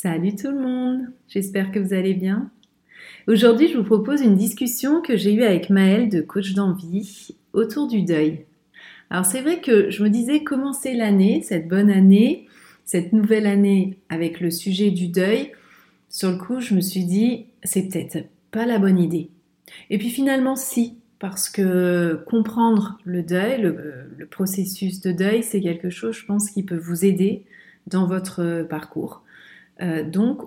Salut tout le monde, j'espère que vous allez bien. Aujourd'hui, je vous propose une discussion que j'ai eue avec Maëlle de Coach d'envie autour du deuil. Alors c'est vrai que je me disais commencer l'année, cette bonne année, cette nouvelle année avec le sujet du deuil? Sur le coup, je me suis dit, c'est peut-être pas la bonne idée. Et puis finalement, si, parce que comprendre le deuil, le, processus de deuil, c'est quelque chose, je pense, qui peut vous aider dans votre parcours. Euh, donc,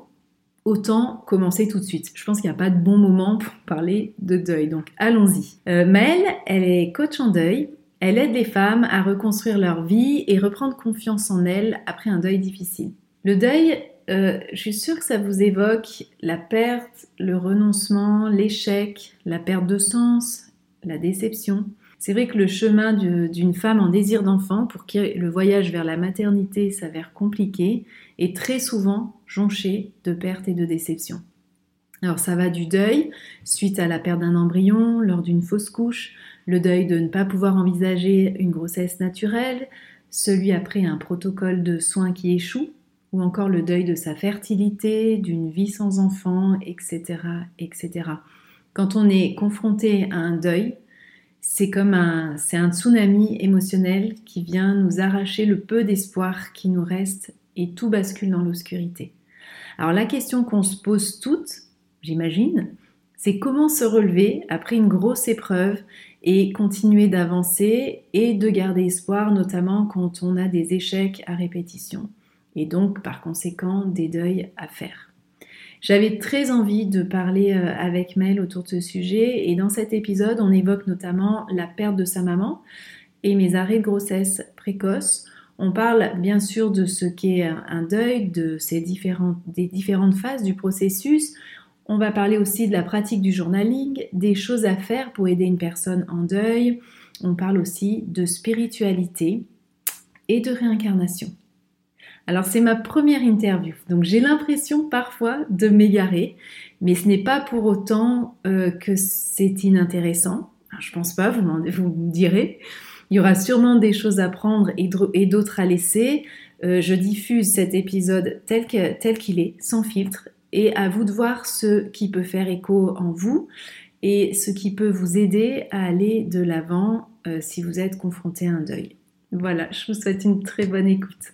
autant commencer tout de suite. Je pense qu'il n'y a pas de bon moment pour parler de deuil. Donc, allons-y. Euh, Maëlle, elle est coach en deuil. Elle aide les femmes à reconstruire leur vie et reprendre confiance en elles après un deuil difficile. Le deuil, euh, je suis sûre que ça vous évoque la perte, le renoncement, l'échec, la perte de sens, la déception. C'est vrai que le chemin d'une femme en désir d'enfant, pour qui le voyage vers la maternité s'avère compliqué, est très souvent jonché de pertes et de déceptions. Alors ça va du deuil suite à la perte d'un embryon lors d'une fausse couche, le deuil de ne pas pouvoir envisager une grossesse naturelle, celui après un protocole de soins qui échoue, ou encore le deuil de sa fertilité, d'une vie sans enfant, etc., etc. Quand on est confronté à un deuil, c'est comme un, tsunami émotionnel qui vient nous arracher le peu d'espoir qui nous reste et tout bascule dans l'obscurité. Alors la question qu'on se pose toutes, j'imagine, c'est comment se relever après une grosse épreuve et continuer d'avancer et de garder espoir, notamment quand on a des échecs à répétition et donc par conséquent des deuils à faire. J'avais très envie de parler euh, avec Mel autour de ce sujet et dans cet épisode, on évoque notamment la perte de sa maman et mes arrêts de grossesse précoces. On parle bien sûr de ce qu'est un deuil, de ces différentes, des différentes phases du processus. On va parler aussi de la pratique du journaling, des choses à faire pour aider une personne en deuil. On parle aussi de spiritualité et de réincarnation. Alors c'est ma première interview, donc j'ai l'impression parfois de m'égarer, mais ce n'est pas pour autant euh, que c'est inintéressant. je pense pas, vous, vous me direz. Il y aura sûrement des choses à prendre et d'autres à laisser. Euh, je diffuse cet épisode tel qu'il est, sans filtre, et à vous de voir ce qui peut faire écho en vous et ce qui peut vous aider à aller de l'avant euh, si vous êtes confronté à un deuil. Voilà, je vous souhaite une très bonne écoute.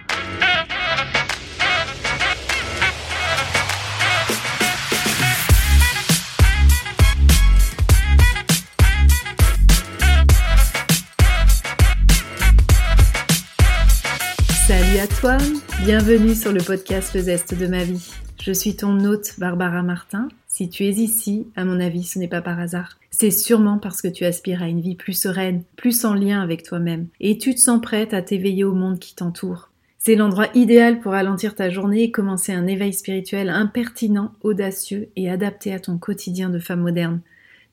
bienvenue sur le podcast Le Zeste de ma vie. Je suis ton hôte Barbara Martin. Si tu es ici, à mon avis, ce n'est pas par hasard. C'est sûrement parce que tu aspires à une vie plus sereine, plus en lien avec toi-même, et tu te sens prête à t'éveiller au monde qui t'entoure. C'est l'endroit idéal pour ralentir ta journée et commencer un éveil spirituel impertinent, audacieux et adapté à ton quotidien de femme moderne.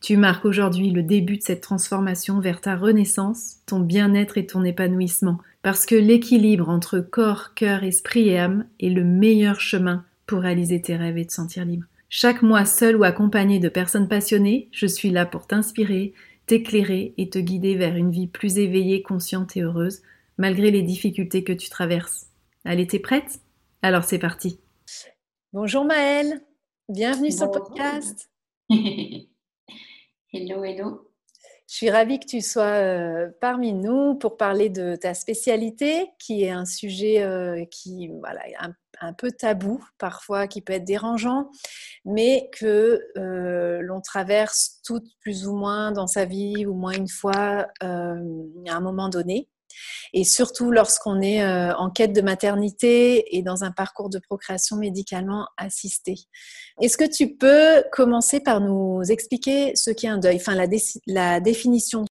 Tu marques aujourd'hui le début de cette transformation vers ta renaissance, ton bien-être et ton épanouissement, parce que l'équilibre entre corps, cœur, esprit et âme est le meilleur chemin pour réaliser tes rêves et te sentir libre. Chaque mois, seul ou accompagné de personnes passionnées, je suis là pour t'inspirer, t'éclairer et te guider vers une vie plus éveillée, consciente et heureuse, malgré les difficultés que tu traverses. Allez, t'es prête? Alors c'est parti. Bonjour Maëlle, bienvenue sur le podcast. hello, hello. Je suis ravie que tu sois euh, parmi nous pour parler de ta spécialité, qui est un sujet euh, qui voilà, un, peu tabou parfois, qui peut être dérangeant, mais que euh, l'on traverse toutes plus ou moins dans sa vie, ou moins une fois à un moment donné et surtout lorsqu'on est euh, en quête de maternité et dans un parcours de procréation médicalement assisté. Est-ce que tu peux commencer par nous expliquer ce qu'est un deuil, enfin la, définition?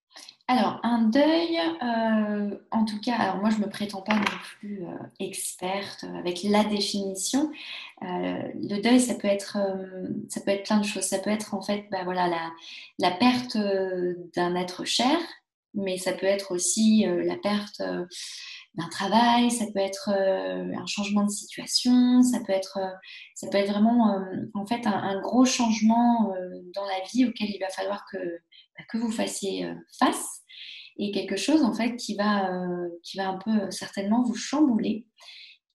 Alors, un deuil, euh, en tout cas, alors moi je ne me prétends pas non plus euh, experte avec la définition. le deuil, ça peut, être, ça peut être plein de choses. Ça peut être en fait bah, voilà, la perte d'un être cher, mais ça peut être aussi euh, la perte euh, d'un travail, ça peut être euh, un changement de situation, ça peut être, ça peut être vraiment en fait un, gros changement dans la vie auquel il va falloir que, bah, que vous fassiez face et quelque chose en fait qui va, qui va un peu certainement vous chambouler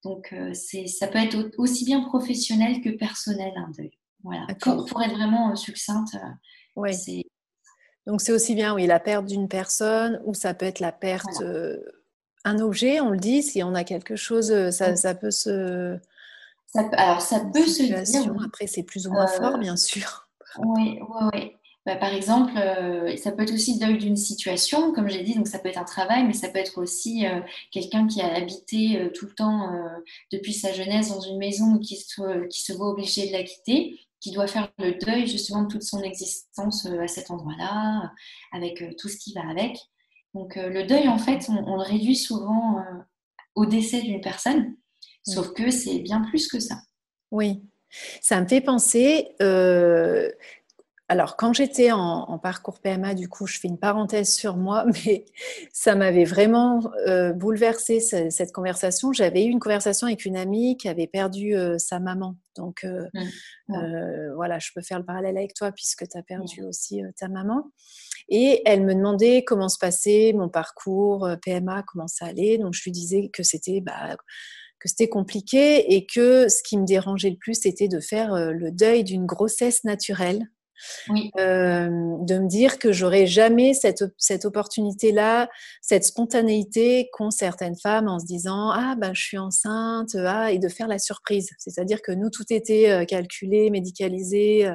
Donc, ça peut être aussi bien professionnel que personnel, un deuil. Voilà. Pour, pour, être vraiment succincte, oui. Donc, c'est aussi bien, oui, la perte d'une personne ou ça peut être la perte, un objet, on le dit, si on a quelque chose, ça, ça peut se. alors, ça peut se dire. Après, c'est plus ou moins fort, bien sûr. Oui, oui, oui. Bah, par exemple, euh, ça peut être aussi le deuil d'une situation, comme j'ai dit, donc ça peut être un travail, mais ça peut être aussi euh, quelqu'un qui a habité euh, tout le temps depuis sa jeunesse dans une maison qui se, qui se voit obligé de la quitter, qui doit faire le deuil justement de toute son existence à cet endroit-là, avec tout ce qui va avec. Donc le deuil, en fait, on, on le réduit souvent au décès d'une personne, sauf que c'est bien plus que ça. Oui, ça me fait penser, alors, quand j'étais en, parcours PMA, du coup, je fais une parenthèse sur moi, mais ça m'avait vraiment euh, bouleversé cette, conversation. J'avais eu une conversation avec une amie qui avait perdu euh, sa maman. Donc, euh, mmh. voilà, je peux faire le parallèle avec toi puisque tu as perdu aussi ta maman. Et elle me demandait comment se passait mon parcours PMA, comment ça allait. Donc, je lui disais que c'était bah, que c'était compliqué et que ce qui me dérangeait le plus, c'était de faire le deuil d'une grossesse naturelle de me dire que j'aurais jamais cette, cette opportunité-là, cette spontanéité qu'ont certaines femmes en se disant ah ben je suis enceinte, ah et de faire la surprise. C'est-à-dire que nous tout était calculé, médicalisé,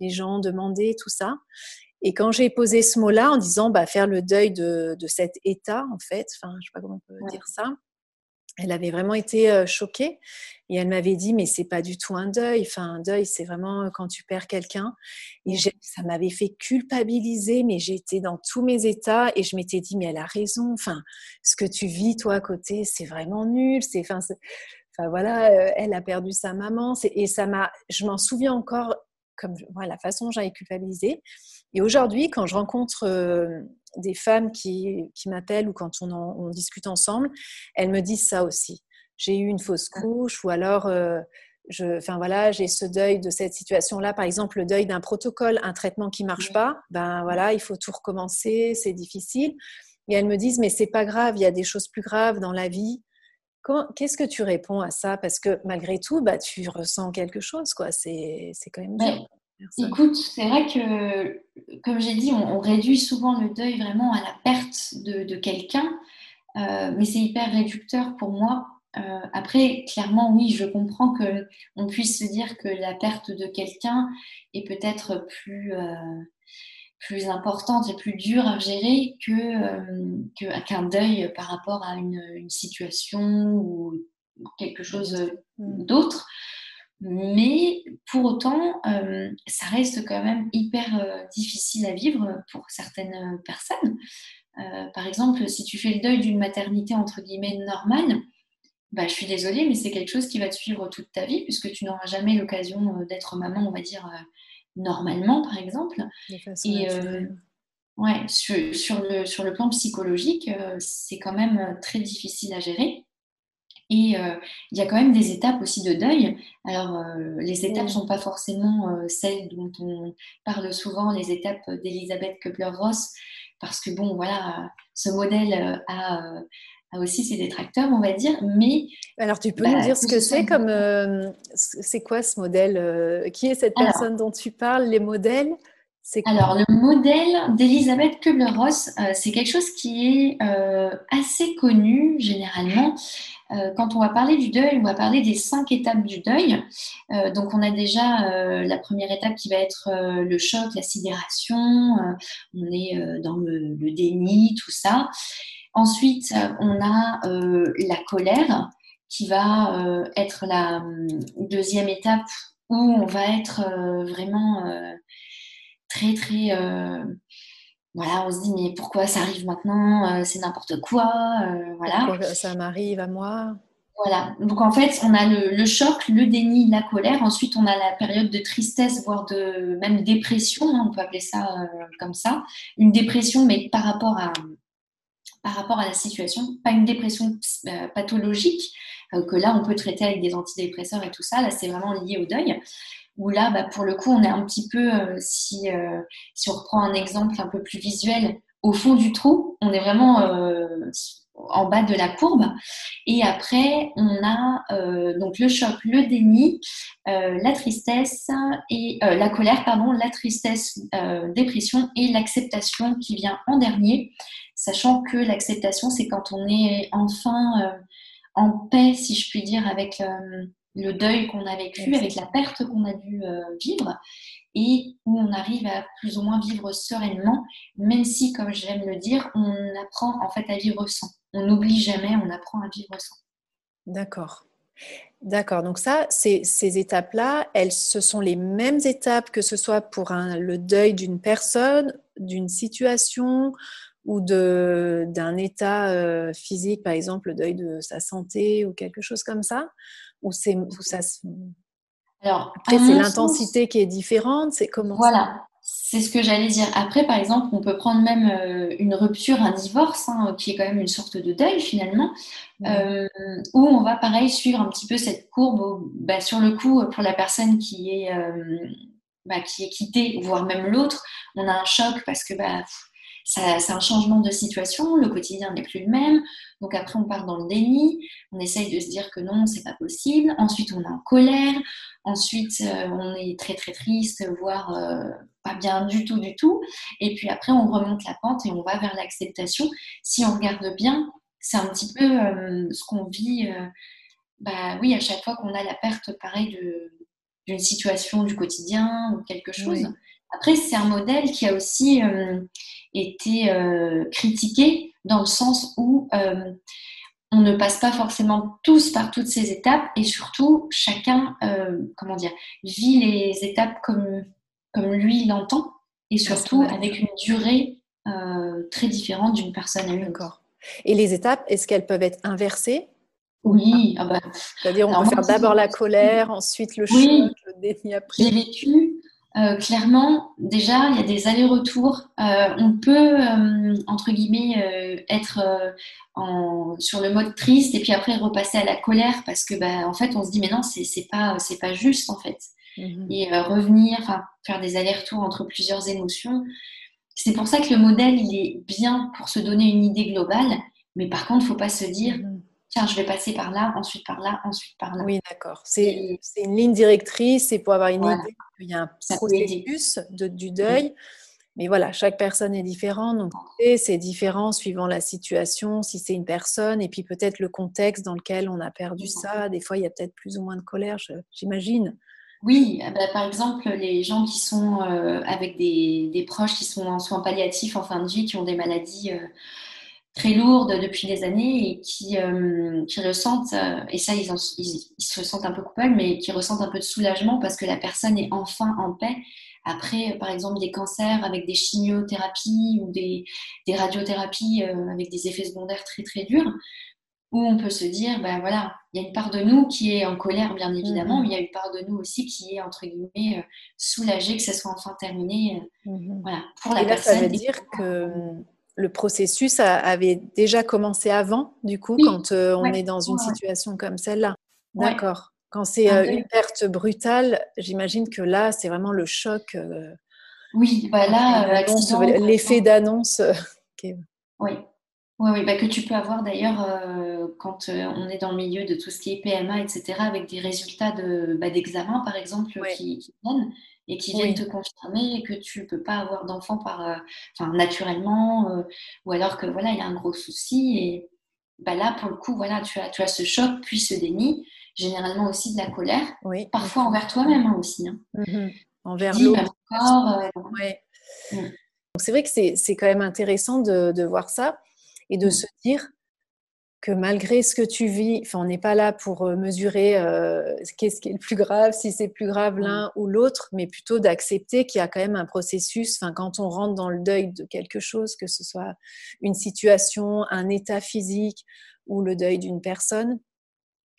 les gens demandaient tout ça. Et quand j'ai posé ce mot-là en disant bah, faire le deuil de, de cet état en fait, enfin je sais pas comment on peut dire ça, elle avait vraiment été choquée et elle m'avait dit mais c'est pas du tout un deuil. Enfin un deuil c'est vraiment quand tu perds quelqu'un. Et ça m'avait fait culpabiliser mais j'étais dans tous mes états et je m'étais dit mais elle a raison. Enfin ce que tu vis toi à côté c'est vraiment nul. C'est enfin, voilà elle a perdu sa maman. Et ça m'a je m'en souviens encore comme la façon dont j'avais culpabilisé et aujourd'hui quand je rencontre des femmes qui, qui m'appellent ou quand on, on, discute ensemble, elles me disent ça aussi. J'ai eu une fausse ah. couche ou alors euh, je, enfin voilà, j'ai ce deuil de cette situation-là, par exemple le deuil d'un protocole, un traitement qui marche pas, ben voilà, il faut tout recommencer, c'est difficile. Et elles me disent mais c'est pas grave, il y a des choses plus graves dans la vie. Qu'est-ce que tu réponds à ça? Parce que malgré tout, bah, tu ressens quelque chose, quoi. C'est quand même dur. Écoute, c'est vrai que, comme j'ai dit, on, réduit souvent le deuil vraiment à la perte de, quelqu'un, euh, mais c'est hyper réducteur pour moi. Euh, après, clairement, oui, je comprends que on puisse se dire que la perte de quelqu'un est peut-être plus, euh, plus importante et plus dure à gérer que, qu'un deuil par rapport à une, une situation ou quelque chose d'autre. Mais pour autant, euh, ça reste quand même hyper euh, difficile à vivre pour certaines euh, personnes. par exemple, si tu fais le deuil d'une maternité entre guillemets normale, bah, je suis désolée, mais c'est quelque chose qui va te suivre toute ta vie puisque tu n'auras jamais l'occasion d'être maman, on va dire, normalement, par exemple. Et ouais, sur, sur, le, sur le plan psychologique, c'est quand même très difficile à gérer. Et euh, il y a quand même des étapes aussi de deuil. Alors, euh, les étapes ne sont pas forcément euh, celles dont on parle souvent, les étapes d'Elisabeth Kubler-Ross, parce que, bon, voilà, ce modèle a, aussi ses détracteurs, on va dire. Mais. Alors, tu peux nous bah, dire ce que c'est comme. c'est quoi ce modèle Qui est cette personne dont tu parles Les modèles? Alors, le modèle d'Elisabeth Kubler-Ross, c'est quelque chose qui est assez connu généralement. Euh, quand on va parler du deuil, on va parler des cinq étapes du deuil. Euh, donc, on a déjà euh, la première étape qui va être le choc, la sidération. on est dans le, déni, tout ça. Ensuite, on a la colère qui va être la deuxième étape où on va être vraiment très, très voilà, on se dit mais pourquoi ça arrive maintenant euh, C'est n'importe quoi, euh, voilà. Pourquoi ça m'arrive à moi? Voilà. Donc en fait, on a le, choc, le déni, la colère. Ensuite, on a la période de tristesse, voire de même dépression. Hein, on peut appeler ça euh, comme ça. Une dépression, mais par rapport à par rapport à la situation, pas une dépression pathologique que là on peut traiter avec des antidépresseurs et tout ça. Là, c'est vraiment lié au deuil où là, bah, pour le coup, on est un petit peu, euh, si, euh, si on reprend un exemple un peu plus visuel, au fond du trou, on est vraiment, euh, en bas de la courbe. Et après, on a euh, donc le choc, le déni, euh, la tristesse et euh, la colère, pardon, la tristesse, dépression et l'acceptation qui vient en dernier, sachant que l'acceptation, c'est quand on est enfin en paix, si je puis dire, avec le deuil qu'on a vécu, avec la perte qu'on a dû vivre et où on arrive à plus ou moins vivre sereinement, même si, comme j'aime le dire, on apprend en fait à vivre sans. On n'oublie jamais, on apprend à vivre sans. D'accord. D'accord. Donc ça, ces, ces étapes-là, elles, ce sont les mêmes étapes que ce soit pour un, le deuil d'une personne, d'une situation ou d'un état euh, physique, par exemple le deuil de sa santé ou quelque chose comme ça, ou c'est ça alors, Après, c'est l'intensité qui est différente. C'est comment Voilà, c'est ce que j'allais dire. Après, par exemple, on peut prendre même euh, une rupture, un divorce, hein, qui est quand même une sorte de deuil finalement, euh, où on va pareil suivre un petit peu cette courbe. bah, sur le coup, pour la personne qui est euh, bah, qui est quittée, voire même l'autre, on a un choc parce que bah, c'est un changement de situation, le quotidien n'est plus le même. Donc après, on part dans le déni, on essaye de se dire que non, c'est pas possible. Ensuite, on est en colère. Ensuite, euh, on est très très triste, voire euh, pas bien du tout du tout. Et puis après, on remonte la pente et on va vers l'acceptation. Si on regarde bien, c'est un petit peu euh, ce qu'on vit. bah oui, à chaque fois qu'on a la perte, pareil, d'une situation du quotidien ou quelque chose. Après, c'est un modèle qui a aussi euh, été euh, critiqué dans le sens où euh, on ne passe pas forcément tous par toutes ces étapes et surtout chacun, comment dire, vit les étapes comme, comme lui l'entend et surtout avec une durée très différente d'une personne à une autre. Et les étapes, est-ce qu'elles peuvent être inversées? Oui, ah bah, c'est-à-dire on peut faire d'abord la colère, ensuite le choc, le déni après. J'ai vécu euh, clairement, déjà, il y a des allers-retours. Euh, on peut, euh, entre guillemets, être en, sur le mode triste et puis après repasser à la colère parce que, bah, en fait, on se dit, mais non, c'est pas, c'est pas juste, en fait. Mhm. Et revenir, faire des allers-retours entre plusieurs émotions. C'est pour ça que le modèle, il est bien pour se donner une idée globale, mais par contre, il ne faut pas se dire, mhm tiens, je vais passer par là, ensuite par là, ensuite par là. Oui, d'accord. C'est une ligne directrice, c'est pour avoir une idée qu'il y a un processus de, du deuil. Mais voilà, chaque personne est différente, donc c'est différent suivant la situation, si c'est une personne, et puis peut-être le contexte dans lequel on a perdu ça. Des fois, il y a peut-être plus ou moins de colère, j'imagine. Oui, ah bah, par exemple, les gens qui sont euh, avec des, des, proches qui sont en soins palliatifs en fin de vie, qui ont des maladies euh, très lourdes depuis des années et qui, euh, qui ressentent, euh, et ça ils, ils, se sentent un peu coupables, mais qui ressentent un peu de soulagement parce que la personne est enfin en paix après, par exemple, des cancers avec des chimiothérapies ou des, des radiothérapies euh, avec des effets secondaires très très durs, où on peut se dire, ben voilà, il y a une part de nous qui est en colère, bien évidemment, mm-hmm. mais il y a une part de nous aussi qui est, entre guillemets, soulagée que ça soit enfin terminé. Mm-hmm. Voilà, pour la et là, personne. Ça veut dire que le processus avait déjà commencé avant, du coup, quand euh, on est dans une situation comme celle-là. D'accord. Quand c'est euh, une perte brutale, j'imagine que là, c'est vraiment le choc. Euh, oui, voilà. Bah l'effet d'annonce. Oui. Oui, bah, que tu peux avoir d'ailleurs quand on est dans le milieu de tout ce qui est PMA, etc., avec des résultats d'examen, de, par exemple, qui, qui, viennent et qui viennent te confirmer que tu peux pas avoir d'enfant par, euh, enfin, naturellement, euh, ou alors que voilà, il y a un gros souci. Et bah là, pour le coup, voilà, tu as, tu as ce choc, puis ce déni, généralement aussi de la colère, oui. parfois envers toi-même hein, aussi. Hein. Mmh envers l'autre. Euh, mmh. C'est vrai que c'est quand même intéressant de, de voir ça et de mmh. se dire que malgré ce que tu vis, enfin, on n'est pas là pour euh, mesurer euh, qu'est-ce qui est le plus grave, si c'est plus grave mmh. l'un ou l'autre, mais plutôt d'accepter qu'il y a quand même un processus. Enfin, quand on rentre dans le deuil de quelque chose, que ce soit une situation, un état physique ou le deuil d'une personne,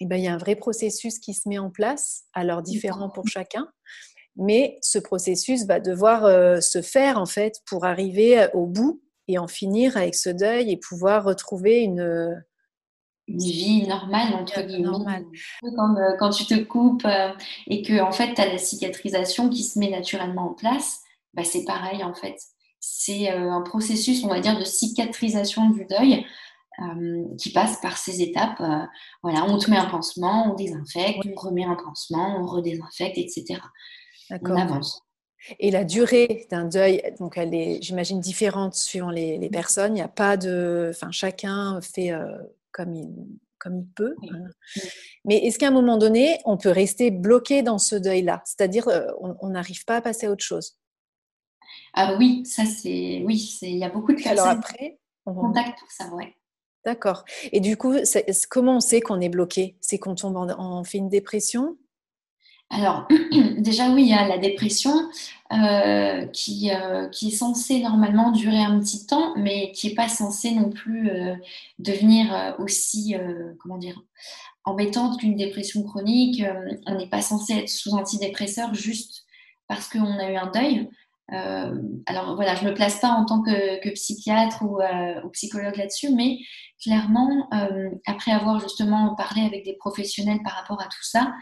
eh ben, il y a un vrai processus qui se met en place, alors différent pour chacun. Mais ce processus va devoir euh, se faire en fait pour arriver au bout et en finir avec ce deuil et pouvoir retrouver une, une vie normale, entre guillemets. Comme euh, quand tu te coupes euh, et que en fait, tu as la cicatrisation qui se met naturellement en place, bah, c'est pareil en fait. C'est euh, un processus, on va dire, de cicatrisation du deuil qui passe par ces étapes. voilà, on te met un pansement, on désinfecte, on remet un pansement, on redésinfecte, etc. On avance. Et la durée d'un deuil, donc elle est, j'imagine, différente suivant les, personnes. Il n'y a pas de, enfin, chacun fait comme il, comme il peut. Hein. Mais est-ce qu'à un moment donné, on peut rester bloqué dans ce deuil-là? C'est-à-dire, on n'arrive pas à passer à autre chose? Ah oui, ça c'est, oui, il y a beaucoup de personnes Alors après, on contacte pour ça, ouais. D'accord. Et du coup, comment on sait qu'on est bloqué? C'est qu'on tombe en, on fait une dépression? Alors, déjà, oui, il y a la dépression euh, qui, euh, qui, est censée normalement durer un petit temps, mais qui n'est pas censée non plus euh, devenir aussi, comment dire, embêtante qu'une dépression chronique. on n'est pas censé être sous antidépresseur juste parce qu'on a eu un deuil. alors voilà, je ne me place pas en tant que, psychiatre ou psychologue là-dessus, mais clairement, après avoir justement parlé avec des professionnels par rapport à tout ça,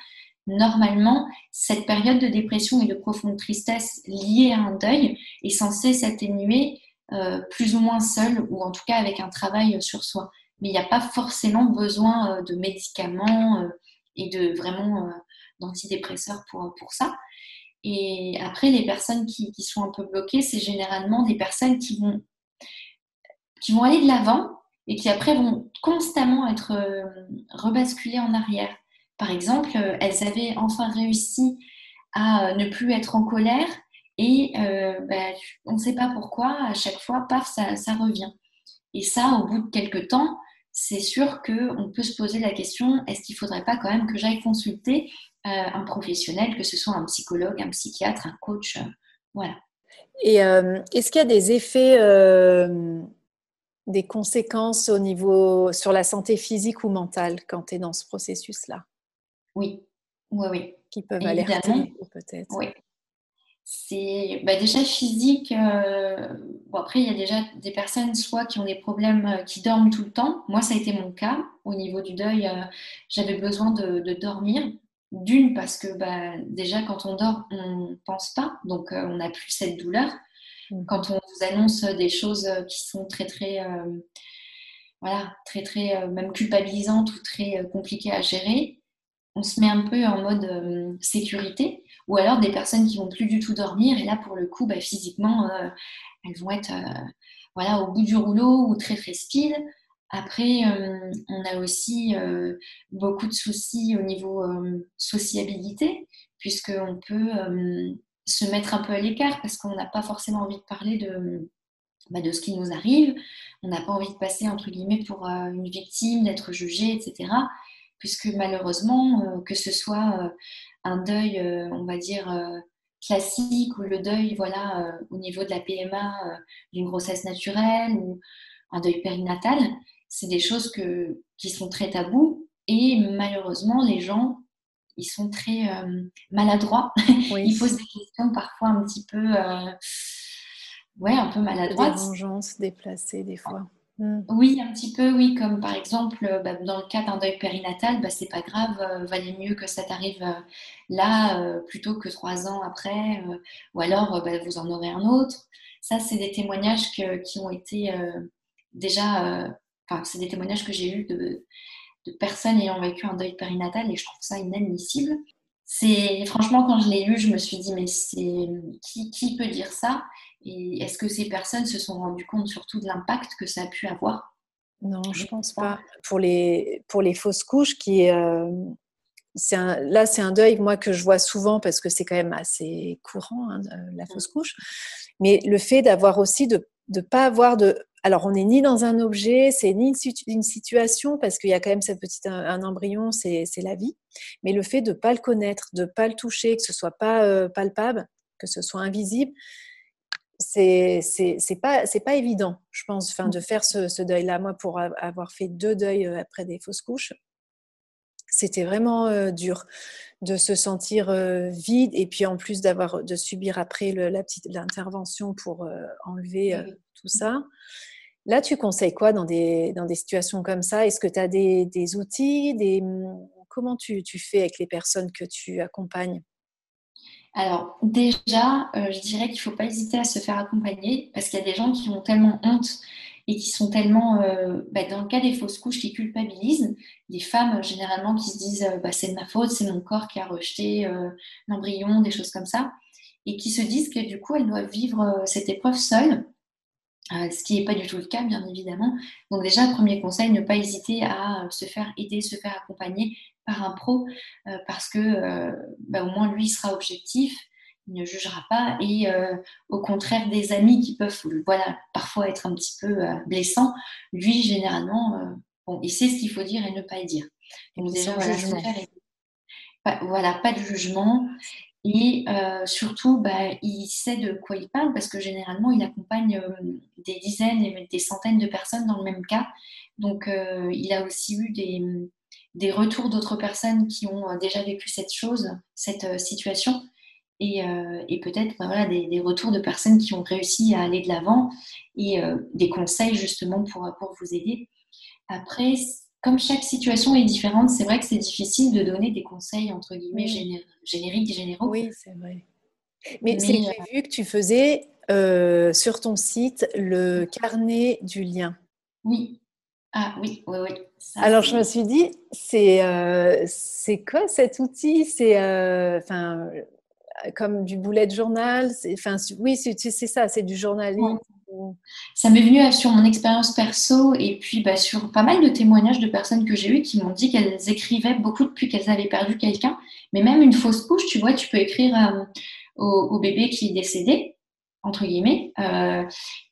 normalement, cette période de dépression et de profonde tristesse liée à un deuil est censée s'atténuer euh, plus ou moins seule, ou en tout cas avec un travail sur soi. Mais il n'y a pas forcément besoin euh, de médicaments euh, et de vraiment d'antidépresseurs pour, pour ça. Et après, les personnes qui, qui sont un peu bloquées, c'est généralement des personnes qui vont, qui vont aller de l'avant et qui après vont constamment être rebasculées en arrière. Par exemple, euh, elles avaient enfin réussi à euh, ne plus être en colère et euh, bah, on ne sait pas pourquoi, à chaque fois, paf, ça, revient. Et ça, au bout de quelques temps, c'est sûr qu'on peut se poser la question, est-ce qu'il ne faudrait pas quand même que j'aille consulter un professionnel, que ce soit un psychologue, un psychiatre, un coach, voilà. Et est-ce qu'il y a des effets, des conséquences au niveau sur la santé physique ou mentale quand tu es dans ce processus-là? Oui, oui, oui. Qui peuvent alerter peut-être. Oui. C'est bah, déjà physique. Euh, bon, après, il y a déjà des personnes soit qui ont des problèmes, euh, qui dorment tout le temps. Moi, ça a été mon cas. Au niveau du deuil, euh, j'avais besoin de, dormir. D'une, parce que bah, déjà, quand on dort, on ne pense pas. Donc, on n'a plus cette douleur. Mmh. Quand on vous annonce des choses qui sont très, très voilà, très très même culpabilisantes ou très compliquées à gérer, on se met un peu en mode euh, sécurité, ou alors des personnes qui vont plus du tout dormir, et là pour le coup, bah, physiquement, euh, elles vont être euh, voilà, au bout du rouleau ou très très speed. Après, on a aussi beaucoup de soucis au niveau sociabilité, puisqu'on peut se mettre un peu à l'écart parce qu'on n'a pas forcément envie de parler de, bah, de ce qui nous arrive. On n'a pas envie de passer, entre guillemets, pour une victime, d'être jugé, etc puisque malheureusement, euh, que ce soit euh, un deuil, euh, on va dire, classique ou le deuil voilà, au niveau de la PMA d'une grossesse naturelle ou un deuil périnatal, c'est des choses que, qui sont très tabous et malheureusement, les gens, ils sont très maladroits. ils posent des questions parfois un petit peu, ouais, un peu maladroites. Des vengeances déplacées des fois. Mm. Oui, un petit peu, oui, comme par exemple euh, bah, dans le cas d'un deuil périnatal, bah, c'est pas grave, euh, valait mieux que ça t'arrive euh, là plutôt que trois ans après, ou alors bah, vous en aurez un autre. Ça, c'est des témoignages qui ont été déjà, enfin, c'est des témoignages que j'ai eus de, personnes ayant vécu un deuil périnatal et je trouve ça inadmissible. C'est franchement quand je l'ai lu, je me suis dit mais qui peut dire ça? Et est-ce que ces personnes se sont rendues compte surtout de l'impact que ça a pu avoir? Non, je pense pas. Pour les, pour les fausses couches, qui, euh, un, là, c'est un deuil, moi, que je vois souvent parce que c'est quand même assez courant, hein, la fausse mmh. couche. Mais le fait d'avoir aussi de ne pas avoir de. Alors, on n'est ni dans un objet, c'est ni une, situation, parce qu'il y a quand même cette petite, un, embryon, c'est la vie. Mais le fait de ne pas le connaître, de ne pas le toucher, que ce soit pas euh, palpable, que ce soit invisible, c'est c'est pas c'est pas évident, je pense, enfin, de faire ce, deuil-là. Moi, pour avoir fait deux deuils euh, après des fausses couches, c'était vraiment euh, dur de se sentir euh, vide et puis en plus d'avoir de subir après la petite l'intervention pour enlever tout ça. Là, tu conseilles quoi dans des, dans des situations comme ça? Est-ce que tu as des, des outils des, Comment tu, tu fais avec les personnes que tu accompagnes? Alors déjà, euh, je dirais qu'il ne faut pas hésiter à se faire accompagner parce qu'il y a des gens qui ont tellement honte et qui sont tellement, bah, dans le cas des fausses couches, qui culpabilisent, des femmes généralement qui se disent bah, c'est de ma faute, c'est mon corps qui a rejeté l'embryon, des choses comme ça, et qui se disent que du coup elles doivent vivre cette épreuve seules. Euh, ce qui n'est pas du tout le cas, bien évidemment. Donc déjà, premier conseil, ne pas hésiter à se faire aider, se faire accompagner par un pro, euh, parce que euh, bah, au moins lui sera objectif, il ne jugera pas, et au contraire des amis qui peuvent, voilà, parfois être un petit peu blessants, lui généralement, bon, il sait ce qu'il faut dire et ne pas dire. Donc déjà, voilà, voilà, pas de jugement. Et euh, surtout, bah, il sait de quoi il parle parce que généralement, il accompagne euh, des dizaines et des centaines de personnes dans le même cas. Donc, euh, il a aussi eu des, des retours d'autres personnes qui ont déjà vécu cette chose, cette situation. Et, et peut-être bah, voilà, des, des, retours de personnes qui ont réussi à aller de l'avant et des conseils justement pour, pour vous aider. Après, comme chaque situation est différente, c'est vrai que c'est difficile de donner des conseils entre guillemets génériques et généraux. Oui, c'est vrai. Mais, j'ai euh, vu que tu faisais euh, sur ton site le carnet du lien. Oui. Ah oui, oui, oui. Alors je me suis dit, c'est euh, c'est quoi cet outil? C'est enfin comme du bullet journal. Enfin oui, c'est ça, c'est du journalisme. Ça m'est venu sur mon expérience perso et puis bah, sur pas mal de témoignages de personnes que j'ai eues qui m'ont dit qu'elles écrivaient beaucoup depuis qu'elles avaient perdu quelqu'un. Mais même une fausse couche, tu vois, tu peux écrire euh, au, bébé qui est décédé, entre guillemets. Euh,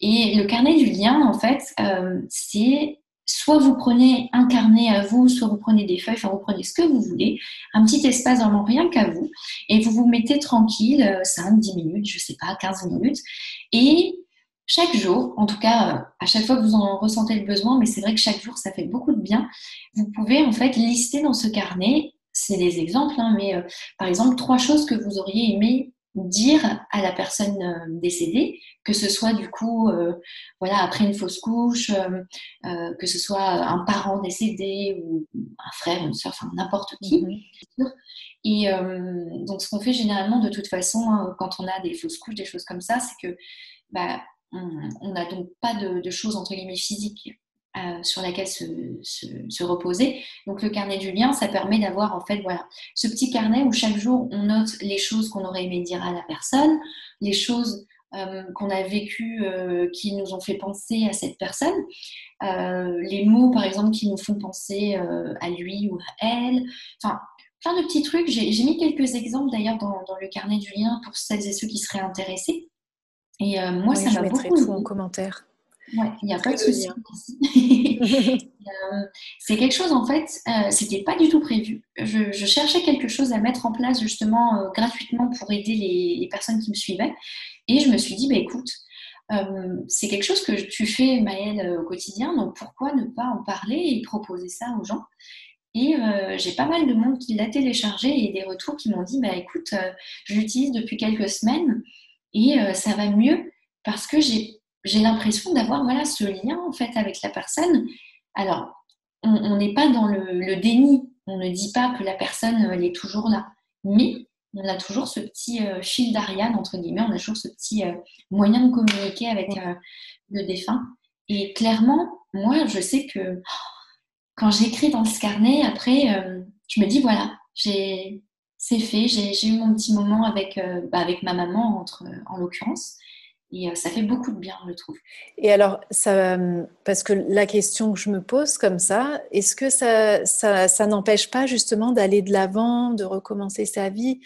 et le carnet du lien, en fait, euh, c'est soit vous prenez un carnet à vous, soit vous prenez des feuilles, enfin vous prenez ce que vous voulez, un petit espace vraiment rien qu'à vous, et vous vous mettez tranquille, 5, 10 minutes, je sais pas, 15 minutes, et chaque jour, en tout cas euh, à chaque fois que vous en ressentez le besoin, mais c'est vrai que chaque jour ça fait beaucoup de bien, vous pouvez en fait lister dans ce carnet, c'est des exemples, hein, mais euh, par exemple trois choses que vous auriez aimé dire à la personne euh, décédée, que ce soit du coup, voilà, après une fausse couche, que ce soit un parent décédé ou un frère, une soeur, enfin n'importe qui. Mhm. Et donc ce qu'on fait généralement de toute façon hein, quand on a des fausses couches, des choses comme ça, c'est que bah, on n'a donc pas de, choses entre guillemets physiques euh, sur laquelle se, reposer. Donc le carnet du lien, ça permet d'avoir en fait voilà ce petit carnet où chaque jour on note les choses qu'on aurait aimé dire à la personne, les choses euh, qu'on a vécues euh, qui nous ont fait penser à cette personne, les mots par exemple qui nous font penser à lui ou à elle, enfin plein de petits trucs. J'ai mis quelques exemples d'ailleurs dans, dans, le carnet du lien pour celles et ceux qui seraient intéressés. Et moi, ça m'a beaucoup. tout en commentaire. Ouais, il n'y a pas de souci. Euh, c'est quelque chose, en fait, euh, c'était pas du tout prévu. Je, cherchais quelque chose à mettre en place, justement, euh, gratuitement pour aider les, personnes qui me suivaient. Et je me suis dit, bah, écoute, c'est quelque chose que tu fais, Maëlle, au quotidien, donc pourquoi ne pas en parler et proposer ça aux gens? Et j'ai pas mal de monde qui l'a téléchargé et des retours qui m'ont dit, bah, écoute, je l'utilise depuis quelques semaines et euh, ça va mieux parce que j'ai l'impression d'avoir voilà, ce lien en fait avec la personne. Alors, on n'est pas dans le, déni, on ne dit pas que la personne elle est toujours là, mais on a toujours ce petit euh, fil d'Ariane, entre guillemets, on a toujours ce petit euh, moyen de communiquer avec le défunt. Et clairement, moi, je sais que quand j'écris dans ce carnet, après, je me dis, voilà, j'ai c'est fait. J'ai eu mon petit moment avec, euh, bah, avec ma maman, entre, en l'occurrence. Et euh, ça fait beaucoup de bien, je trouve. Et alors, parce que la question que je me pose comme ça, est-ce que ça, ça, n'empêche pas justement d'aller de l'avant, de recommencer sa vie,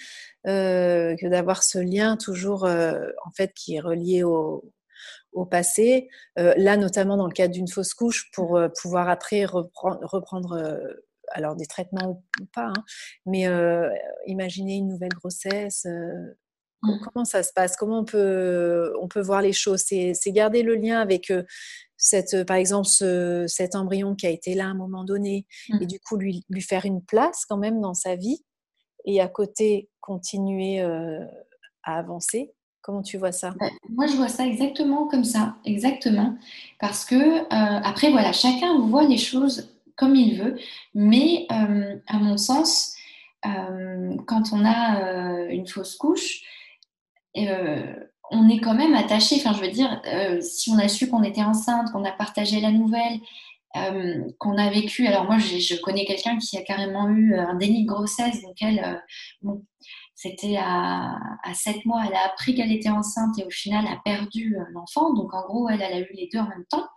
euh, que d'avoir ce lien toujours, en fait, qui est relié au, passé, là notamment dans le cadre d'une fausse couche, pour pouvoir après reprendre, alors des traitements ou pas, hein, mais euh, imaginer une nouvelle grossesse. Euh, mmh. Comment ça se passe? Comment on peut, on peut voir les choses? C'est garder le lien avec euh, cette, par exemple cet embryon qui a été là à un moment donné mmh. et du coup lui, lui faire une place quand même dans sa vie et à côté continuer à avancer. Comment tu vois ça? Bah, Moi, je vois ça exactement comme ça, exactement. Parce que, après, voilà, chacun voit les choses comme il veut. Mais euh, à mon sens, euh, quand on a euh, une fausse couche, on est quand même attaché. Enfin, je veux dire, euh, si on a su qu'on était enceinte, qu'on a partagé la nouvelle, euh, qu'on a vécu. Alors moi, je connais quelqu'un qui a carrément eu un déni de grossesse, donc elle, bon, c'était à, à 7 mois, elle a appris qu'elle était enceinte et au final a perdu l'enfant. Donc en gros, elle, elle a eu les deux en même temps.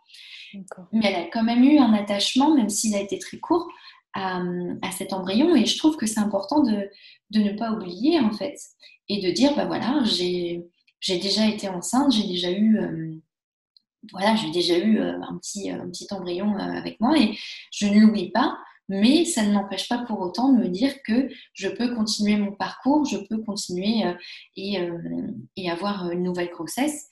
Mais elle a quand même eu un attachement, même s'il a été très court, à, cet embryon. Et je trouve que c'est important de, de, ne pas oublier, en fait, et de dire, bah voilà, j'ai déjà été enceinte, j'ai déjà eu... Euh, voilà, j'ai déjà eu euh, un petit, un petit embryon euh, avec moi et je ne l'oublie pas, mais ça ne m'empêche pas pour autant de me dire que je peux continuer mon parcours, je peux continuer et, et, avoir une nouvelle grossesse.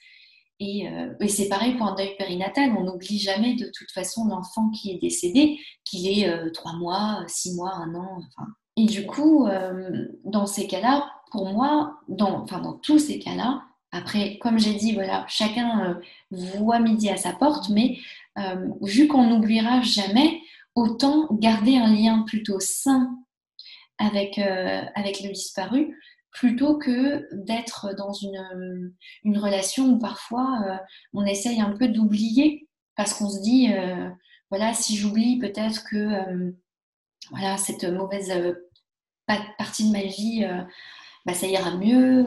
Euh, et, c'est pareil pour un deuil périnatal. On n'oublie jamais de toute façon l'enfant qui est décédé, qu'il ait euh, mois, six mois, un an. Et du coup, euh, dans ces cas-là, pour moi, dans, enfin, dans tous ces cas-là, après, comme j'ai dit, voilà, chacun voit midi à sa porte, mais vu qu'on n'oubliera jamais, autant garder un lien plutôt sain avec, avec le disparu plutôt que d'être dans une, une, relation où parfois euh, on essaye un peu d'oublier parce qu'on se dit, euh, voilà, si j'oublie peut-être que euh, voilà, cette mauvaise partie de ma vie, bah, ça ira mieux.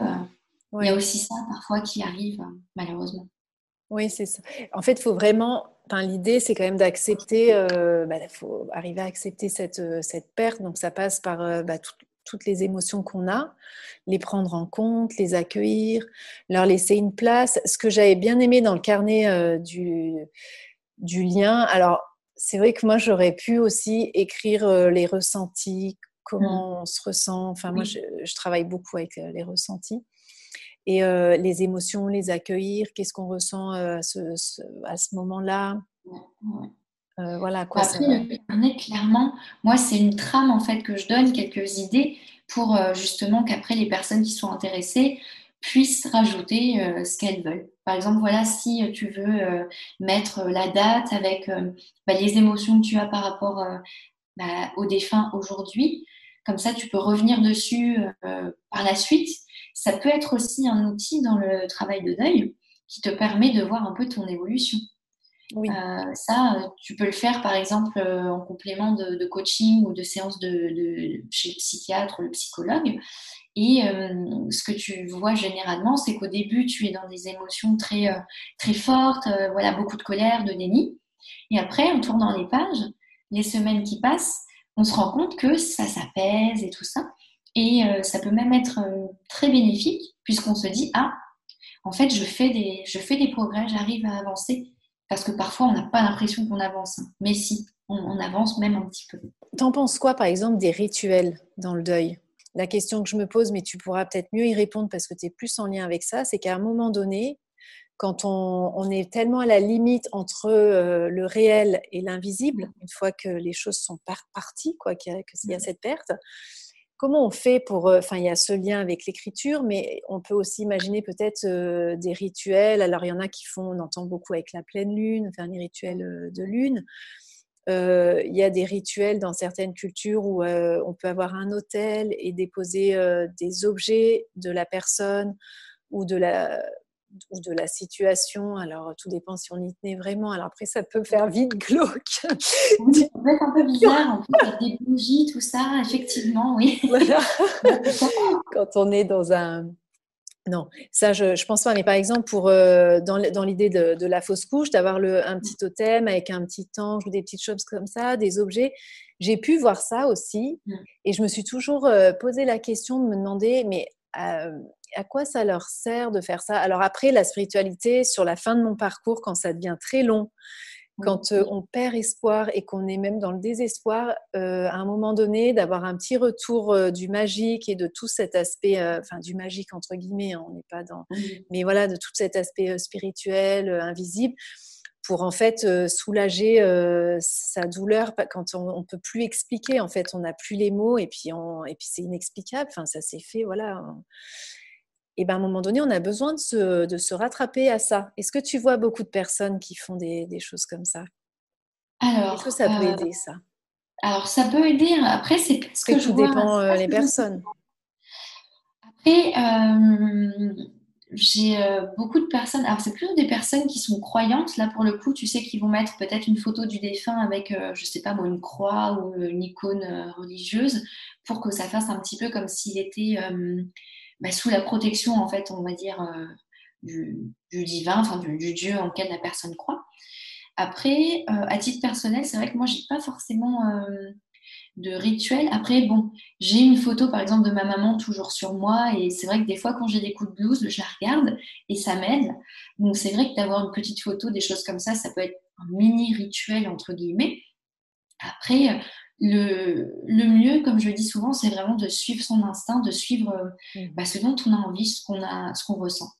Il y a aussi ça parfois qui arrive, malheureusement. Oui, c'est ça. En fait, il faut vraiment. Enfin, L'idée, c'est quand même d'accepter. Il bah, faut arriver à accepter cette, cette perte. Donc, ça passe par bah, tout, toutes les émotions qu'on a, les prendre en compte, les accueillir, leur laisser une place. Ce que j'avais bien aimé dans le carnet euh, du, du lien, alors c'est vrai que moi j'aurais pu aussi écrire euh, les ressentis, comment mmh. on se ressent. Enfin, moi je, travaille beaucoup avec euh, les ressentis. Et les émotions, les accueillir, qu'est-ce qu'on ressent à ce, à ce moment-là. Euh, voilà, quoi, Après, le carnet, clairement, moi, c'est une trame en fait que je donne, quelques idées pour euh, justement qu'après les personnes qui sont intéressées puissent rajouter euh, ce qu'elles veulent. Par exemple, voilà, si tu veux mettre la date avec bah, les émotions que tu as par rapport bah, au défunt aujourd'hui, comme ça, tu peux revenir dessus par la suite. Ça peut être aussi un outil dans le travail de deuil qui te permet de voir un peu ton évolution. Euh, ça, euh, tu peux le faire par exemple euh, en complément de, coaching ou de séances de, chez le psychiatre ou le psychologue. Et ce que tu vois généralement, c'est qu'au début, tu es dans des émotions très, très fortes, voilà, beaucoup de colère, de déni. Et après, en tournant les pages, les semaines qui passent, on se rend compte que ça s'apaise et tout ça. Et ça peut même être très bénéfique puisqu'on se dit, ah, en fait, je fais des, je fais des progrès, j'arrive à avancer parce que parfois on n'a pas l'impression qu'on avance. Mais si, on, avance même un petit peu. T'en penses quoi, par exemple, des rituels dans le deuil? La question que je me pose, mais tu pourras peut-être mieux y répondre parce que tu es plus en lien avec ça, c'est qu'à un moment donné, quand on, est tellement à la limite entre euh, le réel et l'invisible, une fois que les choses sont parties, quoi, qu'il y, a cette perte, Comment on fait pour... Euh, enfin, il y a ce lien avec l'écriture, mais on peut aussi imaginer peut-être euh, des rituels. Alors, il y en a qui font, on entend beaucoup avec la pleine lune, faire des rituels euh, de lune. il y a des rituels dans certaines cultures où on peut avoir un hôtel et déposer des objets de la personne ou de la, ou de la situation. Alors, tout dépend si on y tenait vraiment. Alors, après, ça peut faire vite glauque. ça peut être un peu bizarre, en fait, des bougies, tout ça, effectivement, oui. Voilà. Quand on est dans un. Non, ça, je ne pense pas. Mais par exemple, pour, euh, dans, dans l'idée de, la fausse couche, d'avoir un petit totem avec un petit ange ou des petites choses comme ça, des objets, j'ai pu voir ça aussi. Mm. Et je me suis toujours euh, posé la question de me demander, mais euh, à quoi ça leur sert de faire ça? Alors après, la spiritualité, sur la fin de mon parcours, quand ça devient très long, quand euh, on perd espoir et qu'on est même dans le désespoir, euh, à un moment donné, d'avoir un petit retour euh, du magique et de tout cet aspect, enfin du magique entre guillemets, hein, on n'est pas dans, mais voilà, de tout cet aspect spirituel, invisible, pour en fait soulager sa douleur quand on, ne peut plus expliquer. En fait, on n'a plus les mots et puis et puis c'est inexplicable. Enfin, ça s'est fait, voilà et ben, à un moment donné, on a besoin de se, de se rattraper à ça. Est-ce que tu vois beaucoup de personnes qui font des, des choses comme ça? Alors, est-ce que ça peut euh, aider ça? Alors, ça peut aider. Après, c'est ce que, tout dépend euh, les personnes. Après, euh, j'ai beaucoup de personnes, alors c'est plutôt des personnes qui sont croyantes, là pour le coup, tu sais, qui vont mettre peut-être une photo du défunt avec, je sais pas moi, une croix ou une icône religieuse pour que ça fasse un petit peu comme s'il était bah, sous la protection, en fait, on va dire, du, divin, enfin du, Dieu en lequel la personne croit. Après, à titre personnel, c'est vrai que moi, j'ai pas forcément de rituel. Après, bon, j'ai une photo par exemple de ma maman toujours sur moi et c'est vrai que des fois quand j'ai des coups de blues, je la regarde et ça m'aide. Donc c'est vrai que d'avoir une petite photo, des choses comme ça, ça peut être un mini rituel entre guillemets. Après, le, le mieux, comme je le dis souvent, c'est vraiment de suivre son instinct, de suivre mmh. bah, ce dont on a envie, ce qu'on a, ce qu'on ressent.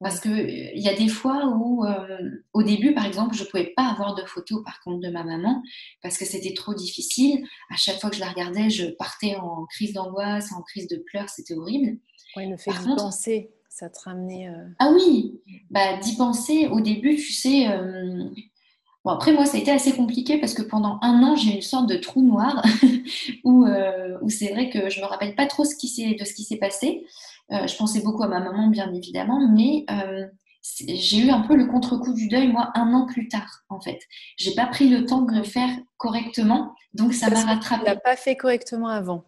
Parce qu'il euh, y a des fois où, euh, au début, par exemple, je ne pouvais pas avoir de photos, par contre, de ma maman, parce que c'était trop difficile. À chaque fois que je la regardais, je partais en crise d'angoisse, en crise de pleurs, c'était horrible. Oui, le fait d'y penser, ça te ramenait. Euh, ah oui, bah, d'y penser, au début, tu sais. Bon, après, moi, ça a été assez compliqué parce que pendant un an, j'ai eu une sorte de trou noir où, où c'est vrai que je ne me rappelle pas trop ce qui de ce qui s'est passé. Euh, je pensais beaucoup à ma maman, bien évidemment, mais euh, j'ai eu un peu le contre-coup du deuil, moi, un an plus tard, en fait. J'ai pas pris le temps de le faire correctement, donc ça m'a rattrapé. Tu l'as pas fait correctement avant.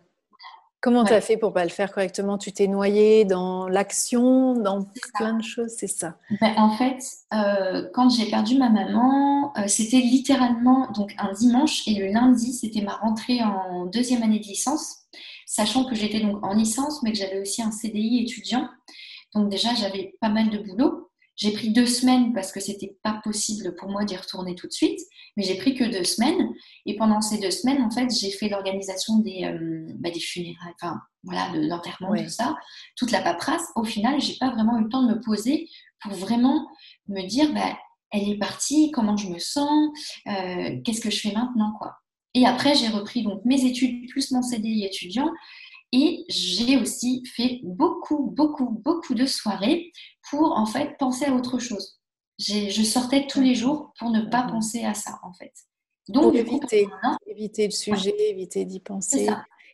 Comment tu as fait pour pas le faire correctement? Tu t'es noyé dans l'action, dans plein de choses, c'est ça ben, En fait, euh, quand j'ai perdu ma maman, c'était littéralement donc un dimanche et le lundi, c'était ma rentrée en deuxième année de licence sachant que j'étais donc en licence, mais que j'avais aussi un CDI étudiant. Donc déjà, j'avais pas mal de boulot. J'ai pris deux semaines parce que c'était pas possible pour moi d'y retourner tout de suite, mais j'ai pris que deux semaines. Et pendant ces deux semaines, en fait, j'ai fait l'organisation des, euh, bah, des funérailles, enfin voilà, de l'enterrement, tout ça, toute la paperasse. Au final, j'ai pas vraiment eu le temps de me poser pour vraiment me dire, bah, elle est partie, comment je me sens, euh, qu'est-ce que je fais maintenant, quoi. Et après, j'ai repris donc mes études plus mon CDI étudiant. Et j'ai aussi fait beaucoup, beaucoup, beaucoup de soirées pour en fait penser à autre chose. Je sortais tous les jours pour ne pas penser à ça en fait. Donc, pour éviter, éviter le sujet, éviter d'y penser.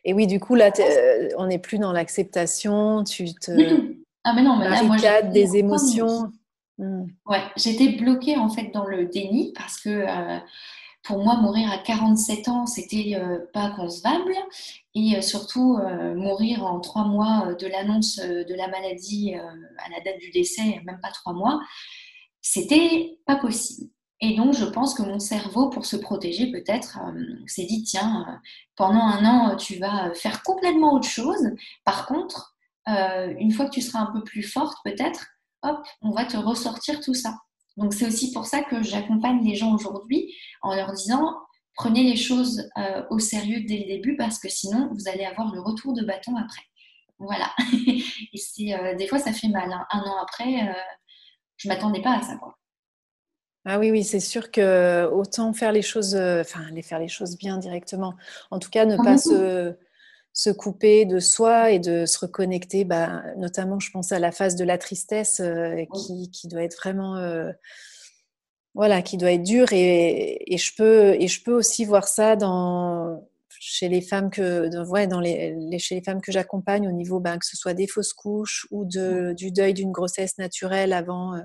Et oui, du coup, là, euh, on n'est plus dans l'acceptation, tu te. Ah, mais non, mais là, moi, des émotions. Hmm. Ouais, j'étais bloquée en fait dans le déni parce que euh, pour moi, mourir à 47 ans, c'était euh, pas concevable. Et euh, surtout, euh, mourir en trois mois de l'annonce de la maladie à la date du décès, même pas trois mois, c'était pas possible. Et donc, je pense que mon cerveau, pour se protéger, peut-être, s'est dit tiens, pendant un an, tu vas faire complètement autre chose. Par contre, une fois que tu seras un peu plus forte, peut-être, hop, on va te ressortir tout ça. Donc c'est aussi pour ça que j'accompagne les gens aujourd'hui en leur disant prenez les choses euh, au sérieux dès le début parce que sinon vous allez avoir le retour de bâton après. Voilà. Et c'est euh, des fois ça fait mal. Hein. Un an après, euh, je m'attendais pas à ça. Ah oui, oui, c'est sûr que autant faire les choses, enfin, les faire les choses bien directement. En tout cas, ne pas se, se couper de soi et de se reconnecter, bah, notamment je pense à la phase de la tristesse euh, qui, qui, doit être vraiment... Euh, voilà, qui doit être dure et, et, je peux, et je peux aussi voir ça dans, chez les femmes que, ouais, dans les, chez les femmes que j'accompagne au niveau ben, que ce soit des fausses couches ou de, du deuil d'une grossesse naturelle avant euh,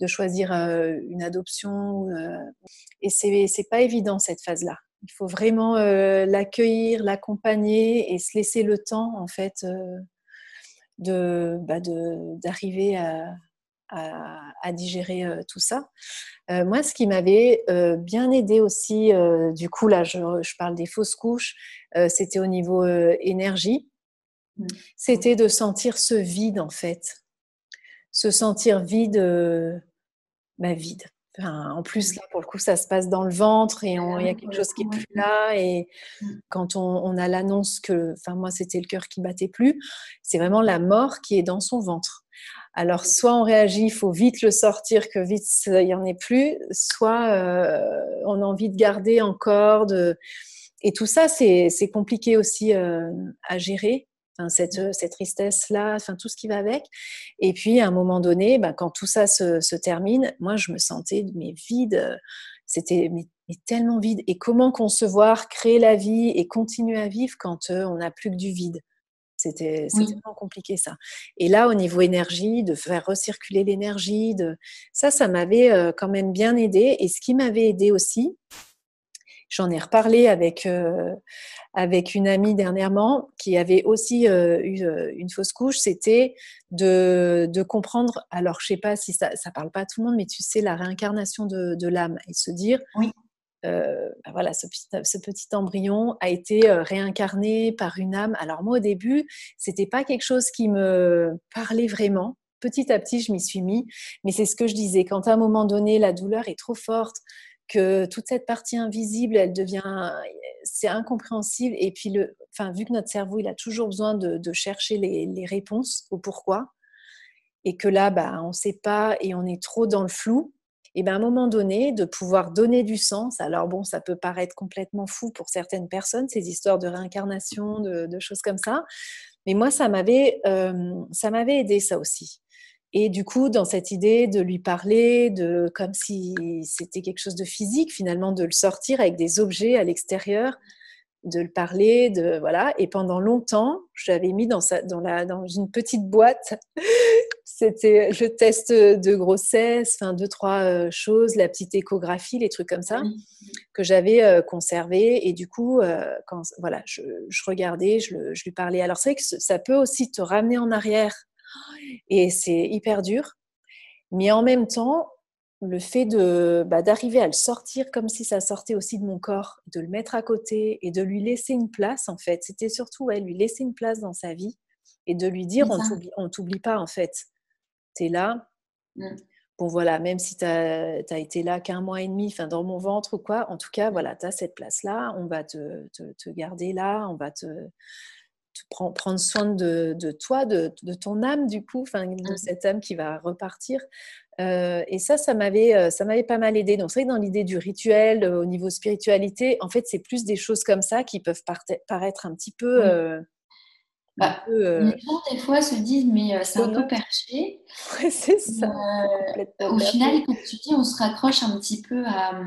de choisir une adoption. et c'est, c'est pas évident cette phase-là. Il faut vraiment euh, l'accueillir, l'accompagner et se laisser le temps, en fait, euh, bah, de, d'arriver à, à, digérer euh, tout ça. moi, ce qui m'avait bien aidé aussi, du coup, là, je, je, parle des fausses couches, c'était au niveau énergie. Mmh. C'était de sentir ce vide, en fait. Se sentir vide, bah, vide en plus, là, pour le coup, ça se passe dans le ventre et il y a quelque chose qui est plus là. Et mmh. quand on, a l'annonce que, enfin, moi, c'était le cœur qui battait plus, c'est vraiment la mort qui est dans son ventre. Alors, soit on réagit, il faut vite le sortir, que vite il n'y en ait plus, soit euh, on a envie de garder encore. De... Et tout ça, c'est compliqué aussi euh, à gérer cette, mmh. cette tristesse-là, enfin, tout ce qui va avec. Et puis, à un moment donné, ben, quand tout ça se, se, termine, moi, je me sentais mais vide. C'était mais, tellement vide. Et comment concevoir, créer la vie et continuer à vivre quand euh, on n'a plus que du vide? C'était vraiment compliqué ça. Et là, au niveau énergie, de faire recirculer l'énergie, de... ça, ça m'avait euh, quand même bien aidé. Et ce qui m'avait aidé aussi, j'en ai reparlé avec, euh, avec une amie dernièrement qui avait aussi euh, eu une fausse couche, c'était de, de, comprendre, alors je sais pas si ça ne parle pas à tout le monde, mais tu sais, la réincarnation de, de l'âme et se dire, oui. Euh, bah voilà, ce petit, embryon a été euh, réincarné par une âme. Alors moi au début, c'était pas quelque chose qui me parlait vraiment. Petit à petit, je m'y suis mis, mais c'est ce que je disais. Quand à un moment donné, la douleur est trop forte, que toute cette partie invisible, elle devient, c'est incompréhensible. Et puis, le, enfin, vu que notre cerveau, il a toujours besoin de, chercher les, réponses au pourquoi, et que là, bah, on ne sait pas et on est trop dans le flou, et bien à un moment donné, de pouvoir donner du sens. Alors bon, ça peut paraître complètement fou pour certaines personnes, ces histoires de réincarnation, de, choses comme ça. Mais moi, ça m'avait, euh, ça m'avait aidé ça aussi. Et du coup, dans cette idée de lui parler, de comme si c'était quelque chose de physique, finalement, de le sortir avec des objets à l'extérieur, de le parler, de voilà. Et pendant longtemps, je l'avais mis dans, sa, dans, la, dans une petite boîte c'était le test de grossesse, enfin deux trois euh, choses, la petite échographie, les trucs comme ça que j'avais euh, conservé et du coup euh, quand voilà, je, regardais, je, lui parlais. Alors c'est vrai que ça peut aussi te ramener en arrière et c'est hyper dur, mais en même temps le fait de bah, d'arriver à le sortir comme si ça sortait aussi de mon corps, de le mettre à côté et de lui laisser une place en fait. C'était surtout ouais, lui laisser une place dans sa vie et de lui dire on t'oublie pas en fait tu es là. Mmh. Bon, voilà, même si tu as, été là qu'un mois et demi, enfin, dans mon ventre ou quoi, en tout cas, voilà, tu as cette place-là, on va te, te, garder là, on va te, prendre soin de, de toi, de, ton âme, du coup, enfin, de mmh. cette âme qui va repartir. Euh, et ça, ça m'avait, euh, ça m'avait pas mal aidé. Donc, c'est vrai que dans l'idée du rituel, euh, au niveau spiritualité, en fait, c'est plus des choses comme ça qui peuvent paraître un petit peu. Bah, euh, les gens, des fois, se disent, mais c'est un peu perché. c'est ça. Au final, comme tu dis, on se raccroche un petit peu à,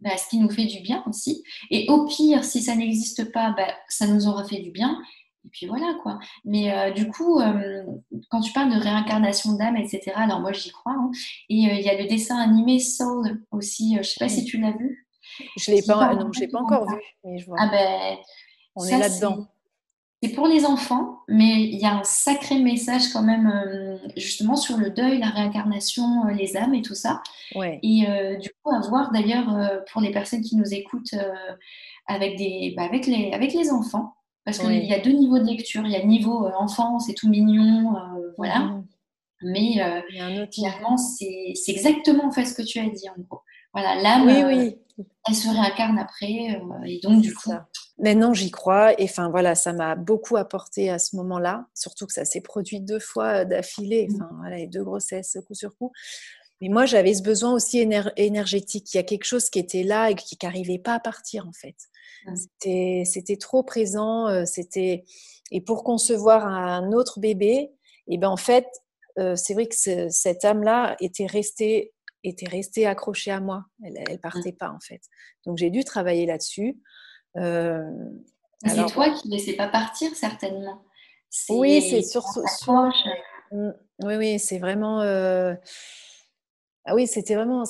bah, ce qui nous fait du bien aussi. Et au pire, si ça n'existe pas, bah, ça nous aura fait du bien. Et puis voilà, quoi. Mais du coup, quand tu parles de réincarnation d'âme, etc., alors moi, j'y crois. Hein. Et il y a le dessin animé Soul aussi. je ne sais pas si tu l'as vu. Je ne l'ai pas, non, pas encore vu. Mais je vois. Ah ben, on est là-dedans. C'est pour les enfants, mais il y a un sacré message quand même, euh, justement, sur le deuil, la réincarnation, euh, les âmes et tout ça. Et euh, du coup, à voir d'ailleurs pour les personnes qui nous écoutent avec, des, bah, avec, les, avec les enfants, parce qu'il y a deux niveaux de lecture. Il y a le niveau enfant, c'est tout mignon, voilà. Mmh. Mais finalement, c'est exactement en fait ce que tu as dit en gros. Voilà, l'âme, oui, oui elle se réincarne après. Euh, et donc, du coup. Maintenant, j'y crois. Et enfin, voilà, ça m'a beaucoup apporté à ce moment-là. Surtout que ça s'est produit deux fois euh, d'affilée. Mmh. Enfin, voilà, les deux grossesses coup sur coup. Mais moi, j'avais ce besoin aussi énergétique. Il y a quelque chose qui était là et qui n'arrivait pas à partir, en fait. Mmh. C'était trop présent. Euh, c'était Et pour concevoir un autre bébé, et ben en fait, c'est vrai que cette âme-là était restée était restée accrochée à moi. Elle ne partait mmh. pas, en fait. Donc, j'ai dû travailler là-dessus. Euh, c'est toi qui ne laissais pas partir, certainement. Oui, c'est sur, mmh, Oui, oui, c'est vraiment. Euh, ah oui, c'était vraiment,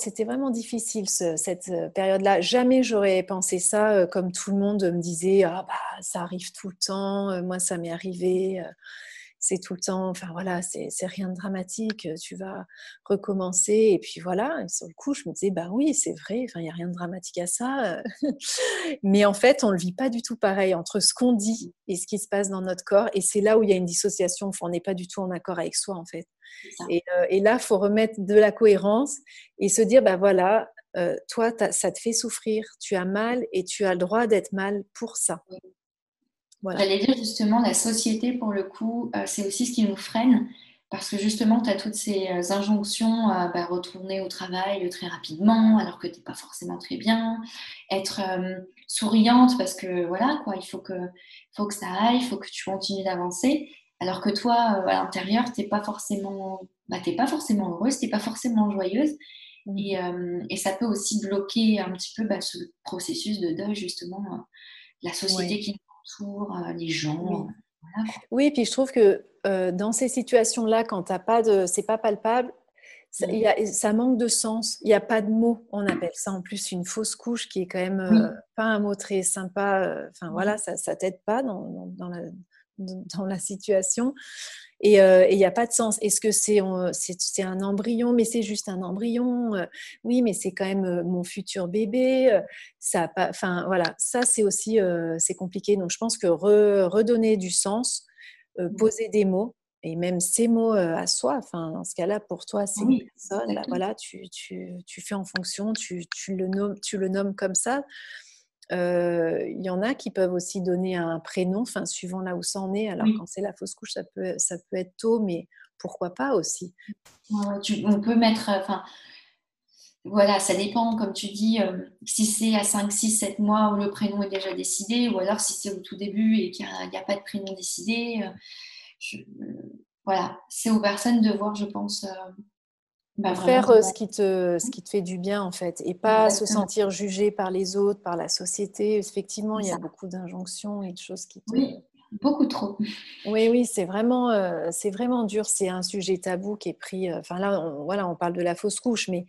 difficile cette euh, période-là. Jamais j'aurais pensé ça comme tout le monde me disait ah bah ça arrive tout le temps. moi, ça m'est arrivé c'est tout le temps, enfin voilà, c'est rien de dramatique, tu vas recommencer. Et puis voilà, sur le coup, je me disais, bah oui, c'est vrai, il n'y a rien de dramatique à ça. Mais en fait, on ne le vit pas du tout pareil entre ce qu'on dit et ce qui se passe dans notre corps. Et c'est là où il y a une dissociation, on n'est pas du tout en accord avec soi, en fait. Et, là, il faut remettre de la cohérence et se dire, bah voilà, toi, ça te fait souffrir, tu as mal et tu as le droit d'être mal pour ça. J'allais dire justement, la société, pour le coup, euh, c'est aussi ce qui nous freine. Parce que justement, tu as toutes ces euh, injonctions à bah, retourner au travail très rapidement, alors que tu n'es pas forcément très bien. Être euh, souriante, parce que voilà, quoi, il faut que, faut que ça aille, il faut que tu continues d'avancer. Alors que toi, à l'intérieur, tu n'es pas, forcément, bah, pas forcément heureuse, tu n'es pas forcément joyeuse. Mmh. Et, et, ça peut aussi bloquer un petit peu bah, ce processus de deuil, justement, la société qui pour euh, les gens. Oui, puis je trouve que dans ces situations-là, quand t'as pas de, c'est pas palpable, ça, mmh. ça, manque de sens. Il n'y a pas de mots. On appelle ça en plus une fausse couche, qui est quand même pas un mot très sympa. Enfin voilà, ça, ça t'aide pas dans, dans, la, dans la situation. Et il n'y a pas de sens. Est-ce que c'est un embryon? Mais c'est juste un embryon. oui, mais c'est quand même mon futur bébé. Ça enfin voilà, ça c'est aussi c'est compliqué. Donc je pense que redonner du sens, mmh. poser des mots et même ces mots à soi. Enfin dans ce cas-là, pour toi c'est une personne. voilà, tu, tu, tu, fais en fonction. Tu, tu, le nommes, tu le nommes comme ça. Il y en a qui peuvent aussi donner un prénom, enfin, suivant là où ça en est. Alors, quand c'est la fausse couche, ça peut, ça peut être tôt, mais pourquoi pas aussi On peut mettre. Enfin, voilà, ça dépend, comme tu dis, si c'est à 5, 6, 7 mois où le prénom est déjà décidé, ou alors si c'est au tout début et qu'il n'y a, pas de prénom décidé. voilà, c'est aux personnes de voir, je pense, bah, faire euh, ce qui, te, ce qui te fait du bien en fait et pas se sentir jugé par les autres, par la société. Effectivement, il y a beaucoup d'injonctions et de choses qui te... Oui, beaucoup trop. Oui, oui, c'est vraiment, euh, c'est vraiment dur. C'est un sujet tabou qui est pris. Euh, enfin là, on, voilà, on parle de la fausse couche, mais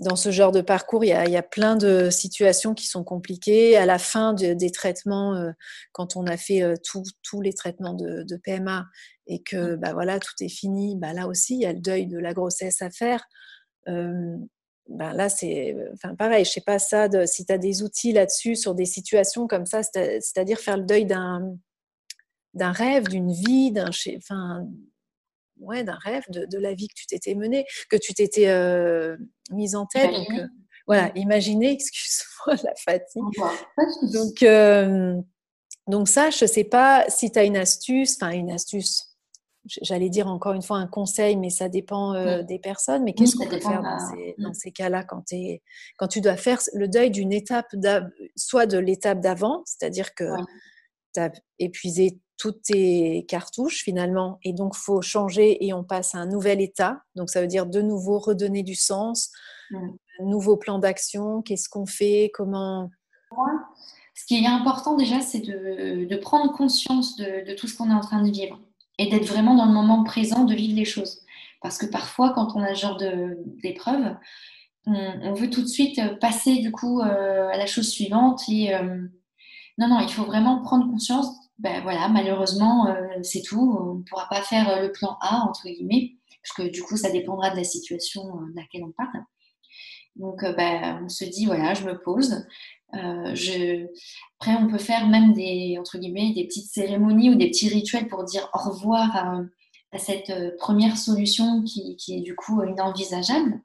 dans ce genre de parcours, il y, a, il y a, plein de situations qui sont compliquées. À la fin des traitements, quand on a fait tous les traitements de, de, PMA et que bah, voilà, tout est fini, bah, là aussi, il y a le deuil de la grossesse à faire. Ben là, c'est enfin, pareil, je sais pas ça, de, si tu as des outils là-dessus sur des situations comme ça, c'est-à-dire faire le deuil d'un d'un rêve, d'une vie, d'un enfin, ouais, d'un rêve, de, la vie que tu t'étais menée, que tu t'étais mise en tête. Donc, voilà, imaginer, excuse-moi, la fatigue. Donc, donc ça, je ne sais pas si tu as une astuce, enfin une astuce, j'allais dire encore une fois un conseil, mais ça dépend des personnes. Mais qu'est-ce qu'on peut faire dans ces, cas-là quand, quand, tu dois faire le deuil d'une étape, soit de l'étape d'avant, c'est-à-dire que tu as épuisé toutes tes cartouches finalement, et donc faut changer et on passe à un nouvel état. Donc ça veut dire de nouveau redonner du sens, un nouveau plan d'action, qu'est-ce qu'on fait, comment? Ce qui est important déjà, c'est de, prendre conscience de, tout ce qu'on est en train de vivre et d'être vraiment dans le moment présent, de vivre les choses. Parce que parfois, quand on a ce genre d'épreuve, on, veut tout de suite passer du coup euh, à la chose suivante et euh, non, non, il faut vraiment prendre conscience ben voilà, malheureusement, euh, c'est tout. On ne pourra pas faire euh, le plan A, entre guillemets, parce que du coup, ça dépendra de la situation euh, de laquelle on parle. Donc, ben, on se dit, voilà, je me pose. je... Après, on peut faire même des, entre guillemets, des petites cérémonies ou des petits rituels pour dire au revoir à, cette première solution qui, qui, est du coup inenvisageable.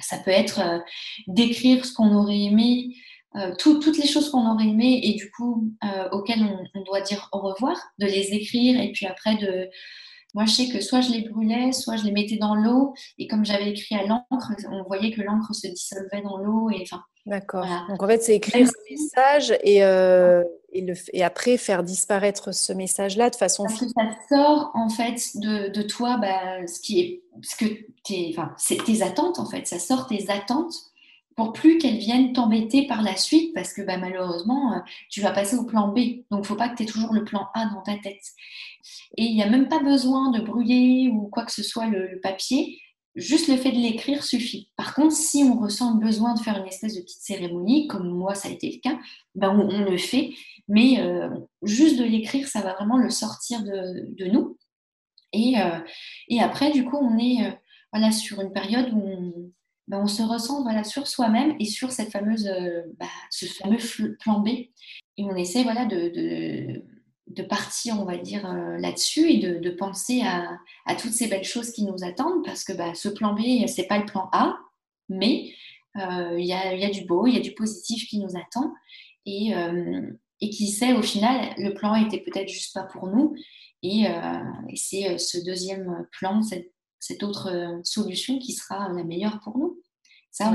Ça peut être d'écrire ce qu'on aurait aimé, euh, toutes les choses qu'on aurait aimées et du coup euh, auxquelles on, doit dire au revoir, de les écrire et puis après de... Moi, je sais que soit je les brûlais, soit je les mettais dans l'eau et comme j'avais écrit à l'encre, on voyait que l'encre se dissolvait dans l'eau et enfin. D'accord. Donc en fait, c'est écrire un message et, euh, et, le, et, après faire disparaître ce message-là de façon. Parce que ça sort en fait de, de toi, bah, ce qui est, ce que tes, enfin, tes attentes en fait. Ça sort tes attentes pour plus qu'elles viennent t'embêter par la suite parce que bah, malheureusement, euh, tu vas passer au plan B. Donc, faut pas que tu aies toujours le plan A dans ta tête. Et il n'y a même pas besoin de brûler ou quoi que ce soit le, papier. Juste le fait de l'écrire suffit. Par contre, si on ressent le besoin de faire une espèce de petite cérémonie, comme moi ça a été le cas, ben on, le fait. Mais euh, juste de l'écrire, ça va vraiment le sortir de, nous. Et, euh, et, après, du coup, on est voilà, sur une période où on, ben, on se ressent voilà, sur soi-même et sur cette fameuse, euh, bah, ce fameux plan B. Et on essaie voilà, de, de, partir, on va dire, euh, là-dessus et de, penser à, à, toutes ces belles choses qui nous attendent parce que bah, ce plan B, ce n'est pas le plan A, mais euh, il y, a, y, a, du beau, il y a du positif qui nous attend et, et qui sait, au final, le plan était peut-être juste pas pour nous. Et, et c'est ce deuxième plan, cette cette autre euh, solution qui sera la meilleure pour nous. Ça,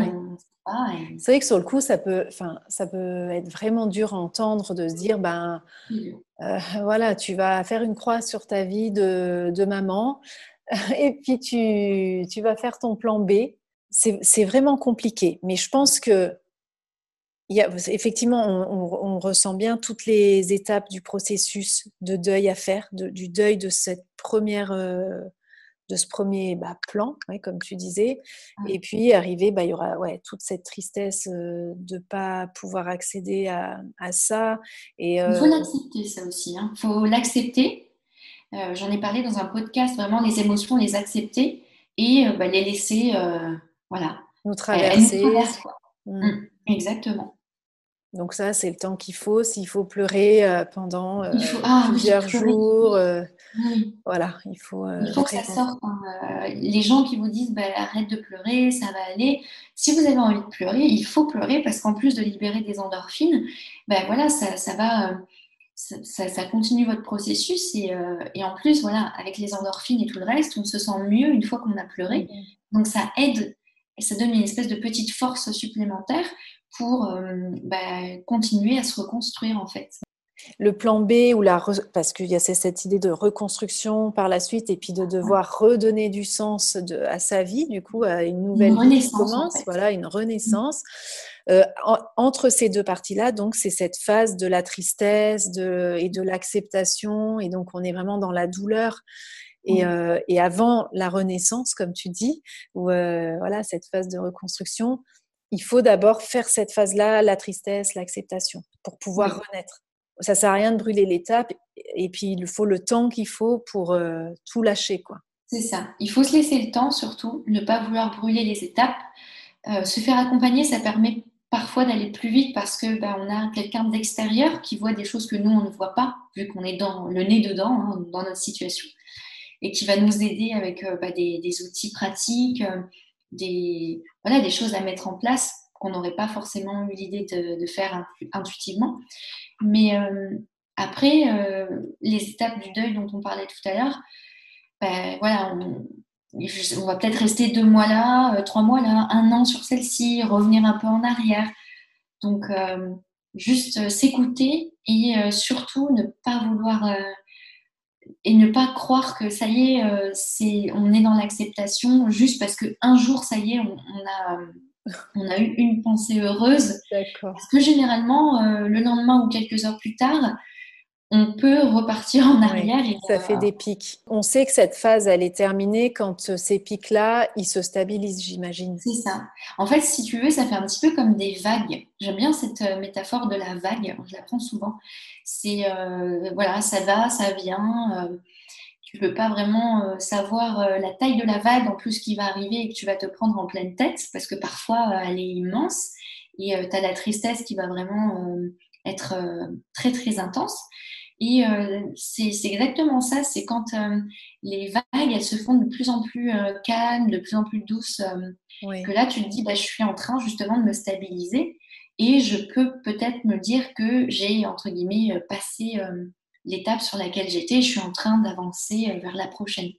C'est vrai que sur le coup, ça peut, ça peut être vraiment dur à entendre de se dire, ben, euh, voilà, tu vas faire une croix sur ta vie de, de maman, et puis tu, tu, vas faire ton plan B. C'est vraiment compliqué, mais je pense que il y a, effectivement, on, ressent bien toutes les étapes du processus de deuil à faire, du deuil de cette première, euh, de ce premier bah, plan, comme tu disais. Et puis arriver, bah, il y aura ouais, toute cette tristesse euh, de ne pas pouvoir accéder à, ça. Et, Il faut euh, l'accepter, ça aussi. Il hein. faut l'accepter. J'en ai parlé dans un podcast, vraiment les émotions, les accepter et bah, les laisser, voilà. Nous traverser. Mmh. Mmh. Exactement. Donc ça, c'est le temps qu'il faut. S'il faut pleurer euh, pendant euh, ah plusieurs jours, euh, voilà, il faut. il faut que ça sorte. Hein. Les gens qui vous disent bah, arrête de pleurer, ça va aller. Si vous avez envie de pleurer, il faut pleurer parce qu'en plus de libérer des endorphines, ben voilà, ça, ça va. Ça, ça, continue votre processus et, et, en plus, voilà, avec les endorphines et tout le reste, on se sent mieux une fois qu'on a pleuré. Donc ça aide et ça donne une espèce de petite force supplémentaire pour euh, bah, continuer à se reconstruire en fait. Le plan B ou la parce qu'il y a cette idée de reconstruction par la suite et puis de devoir redonner du sens à sa vie, du coup, à une nouvelle vie qui commence, voilà, une renaissance. Euh, entre ces deux parties-là, donc c'est cette phase de la tristesse de, et de l'acceptation, et donc on est vraiment dans la douleur. Et, euh, et avant la renaissance, comme tu dis, ou voilà cette phase de reconstruction, il faut d'abord faire cette phase-là, la tristesse, l'acceptation, pour pouvoir renaître. Ça ne sert à rien de brûler l'étape, et puis il faut le temps qu'il faut pour euh, tout lâcher. quoi. C'est ça. Il faut se laisser le temps, surtout, ne pas vouloir brûler les étapes. Euh, se faire accompagner, ça permet parfois d'aller plus vite parce que bah, on a quelqu'un d'extérieur qui voit des choses que nous on ne voit pas, vu qu'on est dans le nez dedans, hein, dans notre situation, et qui va nous aider avec euh, bah, des, outils pratiques, des, voilà, des choses à mettre en place qu'on n'aurait pas forcément eu l'idée de, faire intuitivement. Mais euh, après, euh, les étapes du deuil dont on parlait tout à l'heure, ben, voilà, on, va peut-être rester deux mois là, euh, trois mois là, un an sur celle-ci, revenir un peu en arrière. Donc, juste s'écouter et surtout ne pas vouloir et ne pas croire que ça y est, euh, c'est, on est dans l'acceptation juste parce qu'un jour, ça y est, on, a, on a eu une pensée heureuse. Parce que généralement, euh, le lendemain ou quelques heures plus tard, on peut repartir en arrière. et ça fait des pics. On sait que cette phase, elle est terminée quand euh, ces pics-là, ils se stabilisent, j'imagine. C'est ça. En fait, si tu veux, ça fait un petit peu comme des vagues. J'aime bien cette euh, métaphore de la vague. Je la prends souvent. C'est, euh, voilà, ça va, ça vient. tu peux pas vraiment savoir la taille de la vague en plus qui va arriver et que tu vas te prendre en pleine tête parce que parfois, elle est immense. Et tu as la tristesse qui va vraiment être très, très intense. Et euh, c'est exactement ça, c'est quand euh, les vagues, elles se font de plus en plus euh, calmes, de plus en plus douces, que là, tu te dis, bah, je suis en train justement de me stabiliser et je peux peut-être me dire que j'ai, entre guillemets, passé l'étape sur laquelle j'étais, je suis en train d'avancer vers la prochaine.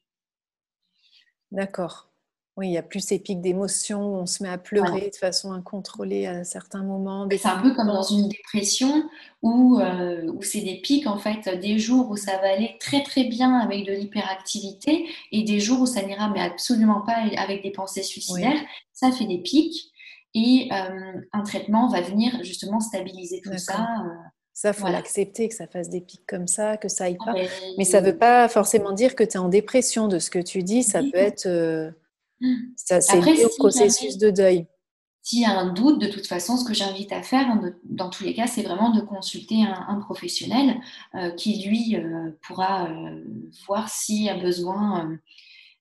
D'accord. Oui, il y a plus ces pics d'émotions, on se met à pleurer de façon incontrôlée à certains moments. C'est un peu comme dans une dépression où, euh, où c'est des pics, en fait, des jours où ça va aller très très bien avec de l'hyperactivité et des jours où ça n'ira mais absolument pas avec des pensées suicidaires. Ça fait des pics et euh, un traitement va venir justement stabiliser tout ça. Euh, ça, il faut l'accepter, que ça fasse des pics comme ça, que ça aille ah pas. Ben, mais ça ne veut pas forcément dire que tu es en dépression de ce que tu dis. Ça peut être ça, c'est le processus de deuil. S'il y a un doute, de toute façon, ce que j'invite à faire, dans tous les cas, c'est vraiment de consulter un, professionnel euh, qui, lui, euh, pourra euh, voir s'il y a besoin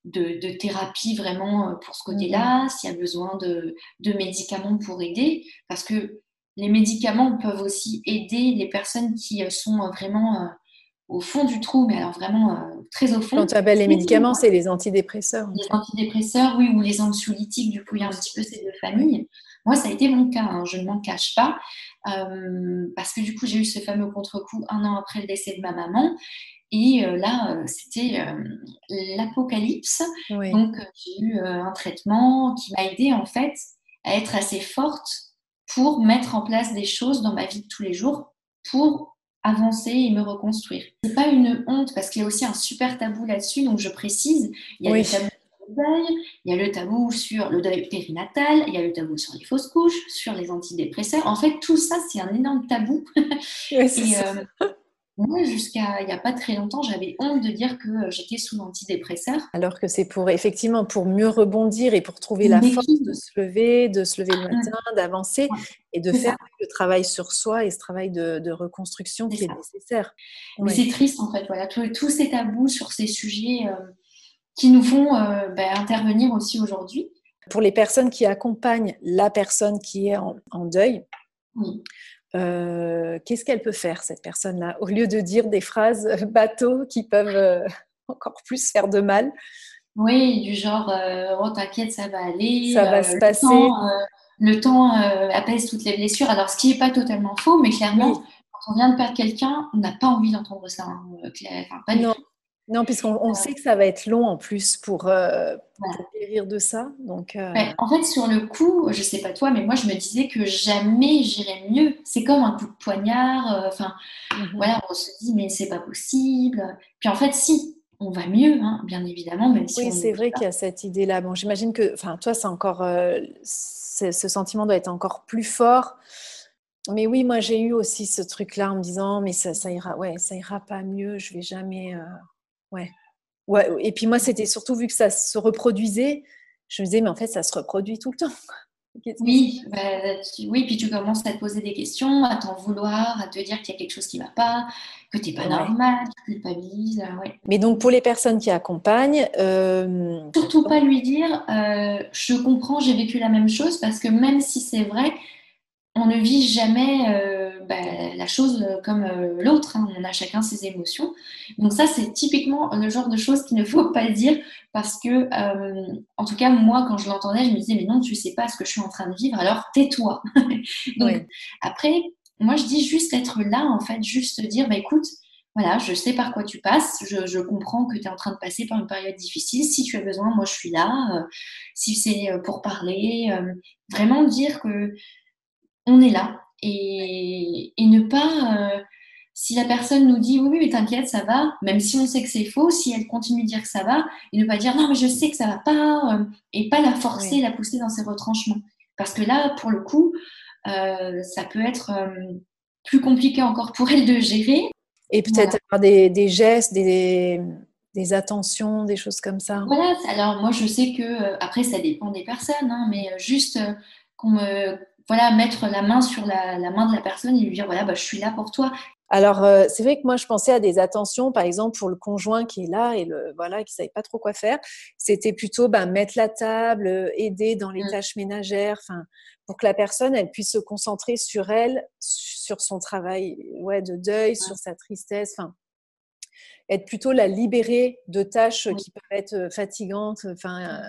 de, thérapie vraiment pour ce côté-là, s'il y a besoin de, de, médicaments pour aider, parce que les médicaments peuvent aussi aider les personnes qui sont vraiment au fond du trou, mais alors vraiment euh, très au fond. Quand tu appelles les médicaments, c'est les antidépresseurs. Les antidépresseurs, oui, ou les anxiolytiques, du coup, il y a un petit peu ces deux familles. Moi, ça a été mon cas, hein, je ne m'en cache pas, euh, parce que du coup, j'ai eu ce fameux contre-coup un an après le décès de ma maman. Et euh, là, c'était l'apocalypse. Donc, j'ai eu un traitement qui m'a aidé en fait à être assez forte pour mettre en place des choses dans ma vie de tous les jours pour avancer et me reconstruire. C'est pas une honte parce qu'il y a aussi un super tabou là-dessus, donc je précise. Il y a des tabous deuil, il y a le tabou sur le deuil périnatal, il y a le tabou sur les fausses couches, sur les antidépresseurs. En fait, tout ça, c'est un énorme tabou. et, moi, jusqu'à il n'y a pas très longtemps, j'avais honte de dire que euh, j'étais sous antidépresseur. Alors que c'est pour effectivement pour mieux rebondir et pour trouver la force de se lever, de se lever le mmh. matin, d'avancer et de faire le travail sur soi et ce travail de, reconstruction qui est nécessaire. Mais c'est triste en fait, voilà, tous ces tabous sur ces sujets euh, qui nous font euh, ben, intervenir aussi aujourd'hui. Pour les personnes qui accompagnent la personne qui est en, en deuil, oui. Euh, qu'est-ce qu'elle peut faire, cette personne-là, au lieu de dire des phrases bateaux qui peuvent euh, encore plus faire de mal? Oui, du genre euh, Oh, t'inquiète, ça va aller. Ça va se passer. le temps apaise toutes les blessures. Alors, ce qui n'est pas totalement faux, mais clairement, quand on vient de perdre quelqu'un, on n'a pas envie d'entendre ça. Hein, enfin, pas non. Non, puisqu'on sait que ça va être long en plus pour, euh, guérir de ça. Donc, euh, en fait, sur le coup, je sais pas toi, mais moi, je me disais que jamais j'irais mieux. C'est comme un coup de poignard. Euh, enfin, mhm. voilà, on se dit, mais c'est pas possible. Puis en fait, si, on va mieux, hein, bien évidemment, même si Oui, c'est vrai qu'il y a cette idée-là. Bon, j'imagine que, enfin, toi, c'est encore, ce sentiment doit être encore plus fort. Mais oui, moi, j'ai eu aussi ce truc-là en me disant, mais ça, ça ira, ouais, ça ira pas mieux. Je vais jamais Ouais. ouais. Et puis moi, c'était surtout vu que ça se reproduisait, je me disais, mais en fait, ça se reproduit tout le temps. Oui, bah, oui, puis tu commences à te poser des questions, à t'en vouloir, à te dire qu'il y a quelque chose qui ne va pas, que tu n'es pas normal, tu culpabilises. Euh, mais donc pour les personnes qui accompagnent. Euh, surtout pas lui dire euh, je comprends, j'ai vécu la même chose, parce que même si c'est vrai, on ne vit jamais euh, bah, la chose comme euh, l'autre. Hein. On a chacun ses émotions. Donc ça, c'est typiquement le genre de choses qu'il ne faut pas dire parce que, euh, en tout cas, moi, quand je l'entendais, je me disais, mais non, tu ne sais pas ce que je suis en train de vivre, alors tais-toi. Donc après, moi, je dis juste être là, en fait, juste dire, bah, écoute, voilà, je sais par quoi tu passes, je, comprends que tu es en train de passer par une période difficile. Si tu as besoin, moi, je suis là. si c'est pour parler, vraiment dire que on est là. Et, ne pas, euh, si la personne nous dit oui, mais t'inquiète, ça va, même si on sait que c'est faux, si elle continue de dire que ça va, et ne pas dire non, mais je sais que ça va pas, euh, et pas la forcer, la pousser dans ses retranchements. Parce que là, pour le coup, euh, ça peut être plus compliqué encore pour elle de gérer. Et peut-être avoir des, gestes, des, des attentions, des choses comme ça. Voilà, alors moi je sais que, après ça dépend des personnes, hein, mais juste qu'on me voilà, mettre la main sur la, main de la personne et lui dire voilà, bah, je suis là pour toi. Alors, euh, c'est vrai que moi, je pensais à des attentions, par exemple, pour le conjoint qui est là et le, voilà, qui ne savait pas trop quoi faire. C'était plutôt bah, mettre la table, euh, aider dans les mmh. tâches ménagères, pour que la personne, elle puisse se concentrer sur elle, sur son travail ouais, de deuil, sur sa tristesse. Enfin, être plutôt la libérer de tâches qui peuvent être fatigantes, enfin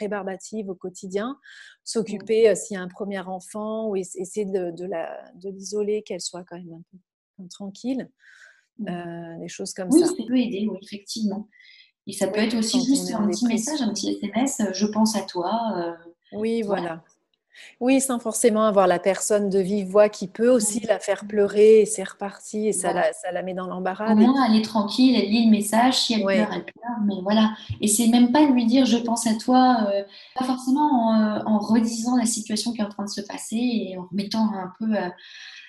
rébarbatives au quotidien, s'occuper s'il y a un premier enfant ou essayer de, de l'isoler, qu'elle soit quand même un peu tranquille, des choses comme ça. Oui, ça peut aider, oui, effectivement. Et ça peut être aussi juste un petit message, un petit SMS, je pense à toi. oui, voilà. Oui, sans forcément avoir la personne de vive voix qui peut aussi la faire pleurer et c'est reparti et ça, la, ça la met dans l'embarras. Au moins, elle est tranquille, elle lit le message, si elle pleure, elle pleure, mais voilà. Et c'est même pas lui dire je pense à toi, euh, pas forcément euh, en, redisant la situation qui est en train de se passer et en remettant un peu euh,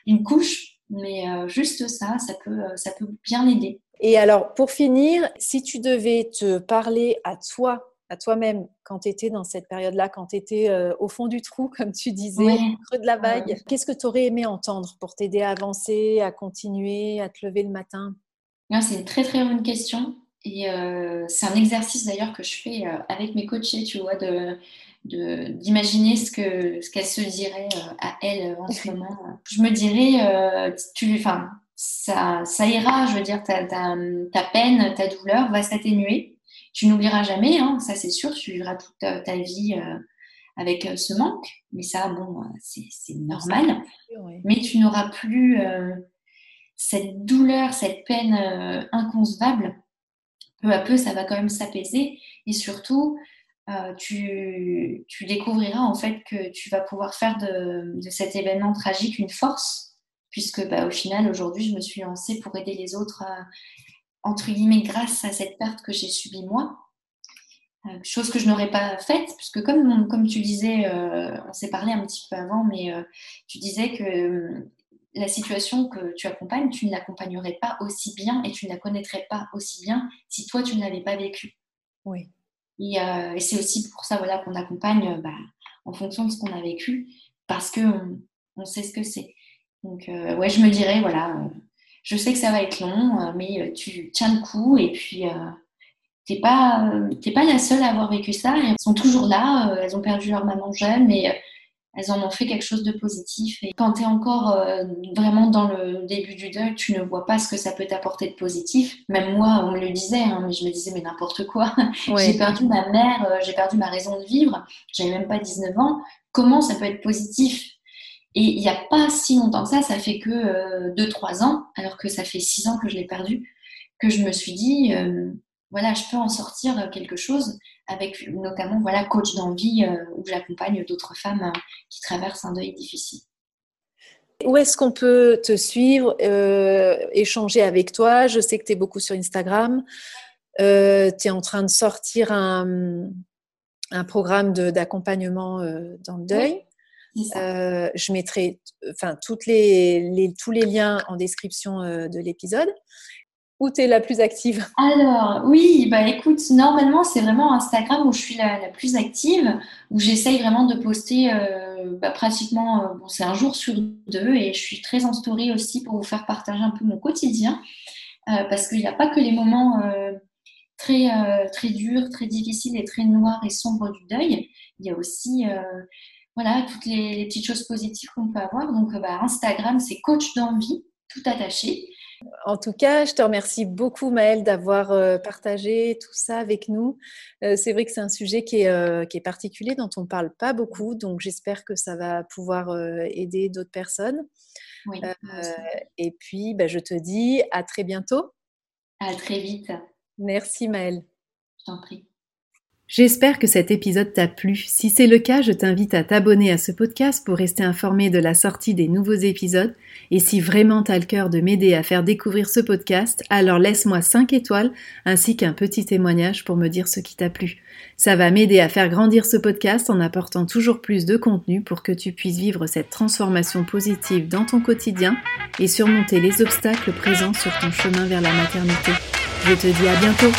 une couche, mais juste ça, ça peut, ça peut bien aider. Et alors, pour finir, si tu devais te parler à toi à toi-même quand tu étais dans cette période-là, quand tu étais euh, au fond du trou, comme tu disais, au creux de la vague. Qu'est-ce que tu aurais aimé entendre pour t'aider à avancer, à continuer, à te lever le matin? C'est une très très bonne question. Et euh, c'est un exercice d'ailleurs que je fais euh, avec mes coachés, tu vois, de, d'imaginer ce que ce qu'elle se dirait à elle en ce moment. Je me dirais, tu, enfin, ça, ça ira, je veux dire, ta, ta, ta peine, ta douleur va s'atténuer tu n'oublieras jamais, hein, ça c'est sûr, tu vivras toute ta, vie euh, avec euh, ce manque, mais ça, bon, euh, c'est normal. Mais tu n'auras plus cette douleur, cette peine inconcevable. Peu à peu, ça va quand même s'apaiser et surtout, tu, découvriras en fait que tu vas pouvoir faire de, cet événement tragique une force, puisque bah, au final, aujourd'hui, je me suis lancée pour aider les autres entre guillemets, grâce à cette perte que j'ai subie moi. chose que je n'aurais pas faite, puisque comme, comme tu disais, on s'est parlé un petit peu avant, mais tu disais que la situation que tu accompagnes, tu ne l'accompagnerais pas aussi bien et tu ne la connaîtrais pas aussi bien si toi, tu ne l'avais pas vécu. Oui. Et, et c'est aussi pour ça voilà, qu'on accompagne bah, en fonction de ce qu'on a vécu, parce qu'on on sait ce que c'est. Donc, euh, ouais, je me dirais, voilà, euh, je sais que ça va être long, euh, mais tu tiens le coup et puis t'es pas, pas la seule à avoir vécu ça. Elles sont toujours là, elles ont perdu leur maman jeune, mais elles en ont fait quelque chose de positif. Et quand tu es encore vraiment dans le début du deuil, tu ne vois pas ce que ça peut t'apporter de positif. Même moi, on me le disait, hein, mais je me disais, mais n'importe quoi. j'ai perdu ma mère, j'ai perdu ma raison de vivre, j'avais même pas 19 ans. Comment ça peut être positif? Et il n'y a pas si longtemps que ça, ça fait que 2-3 euh, ans, alors que ça fait 6 ans que je l'ai perdu, que je me suis dit, euh, voilà, je peux en sortir quelque chose avec notamment voilà, coach d'envie euh, où j'accompagne d'autres femmes qui traversent un deuil difficile. Où est-ce qu'on peut te suivre, échanger avec toi? Je sais que tu es beaucoup sur Instagram. tu es en train de sortir un, un programme d'accompagnement dans le deuil. Euh, je mettrai enfin, toutes les, tous les liens en description euh, de l'épisode. Où tu es la plus active? Alors, oui, bah écoute, normalement, c'est vraiment Instagram où je suis la, plus active, où j'essaye vraiment de poster euh, bah, pratiquement, bon, c'est un jour sur deux, et je suis très en story aussi pour vous faire partager un peu mon quotidien, parce qu'il n'y a pas que les moments très, très durs, très difficiles et très noirs et sombres du deuil, il y a aussi voilà, toutes les, petites choses positives qu'on peut avoir. Donc, euh, bah, Instagram, c'est coach d'envie, tout attaché. En tout cas, je te remercie beaucoup, Maëlle, d'avoir euh, partagé tout ça avec nous. Euh, c'est vrai que c'est un sujet qui est, qui est, particulier, dont on ne parle pas beaucoup. Donc, j'espère que ça va pouvoir aider d'autres personnes. Oui, et puis, bah, je te dis à très bientôt. À très vite. Merci, Maëlle. Je t'en prie. J'espère que cet épisode t'a plu. Si c'est le cas, je t'invite à t'abonner à ce podcast pour rester informé de la sortie des nouveaux épisodes. Et si vraiment t'as le cœur de m'aider à faire découvrir ce podcast, alors laisse-moi 5 étoiles ainsi qu'un petit témoignage pour me dire ce qui t'a plu. Ça va m'aider à faire grandir ce podcast en apportant toujours plus de contenu pour que tu puisses vivre cette transformation positive dans ton quotidien et surmonter les obstacles présents sur ton chemin vers la maternité. Je te dis à bientôt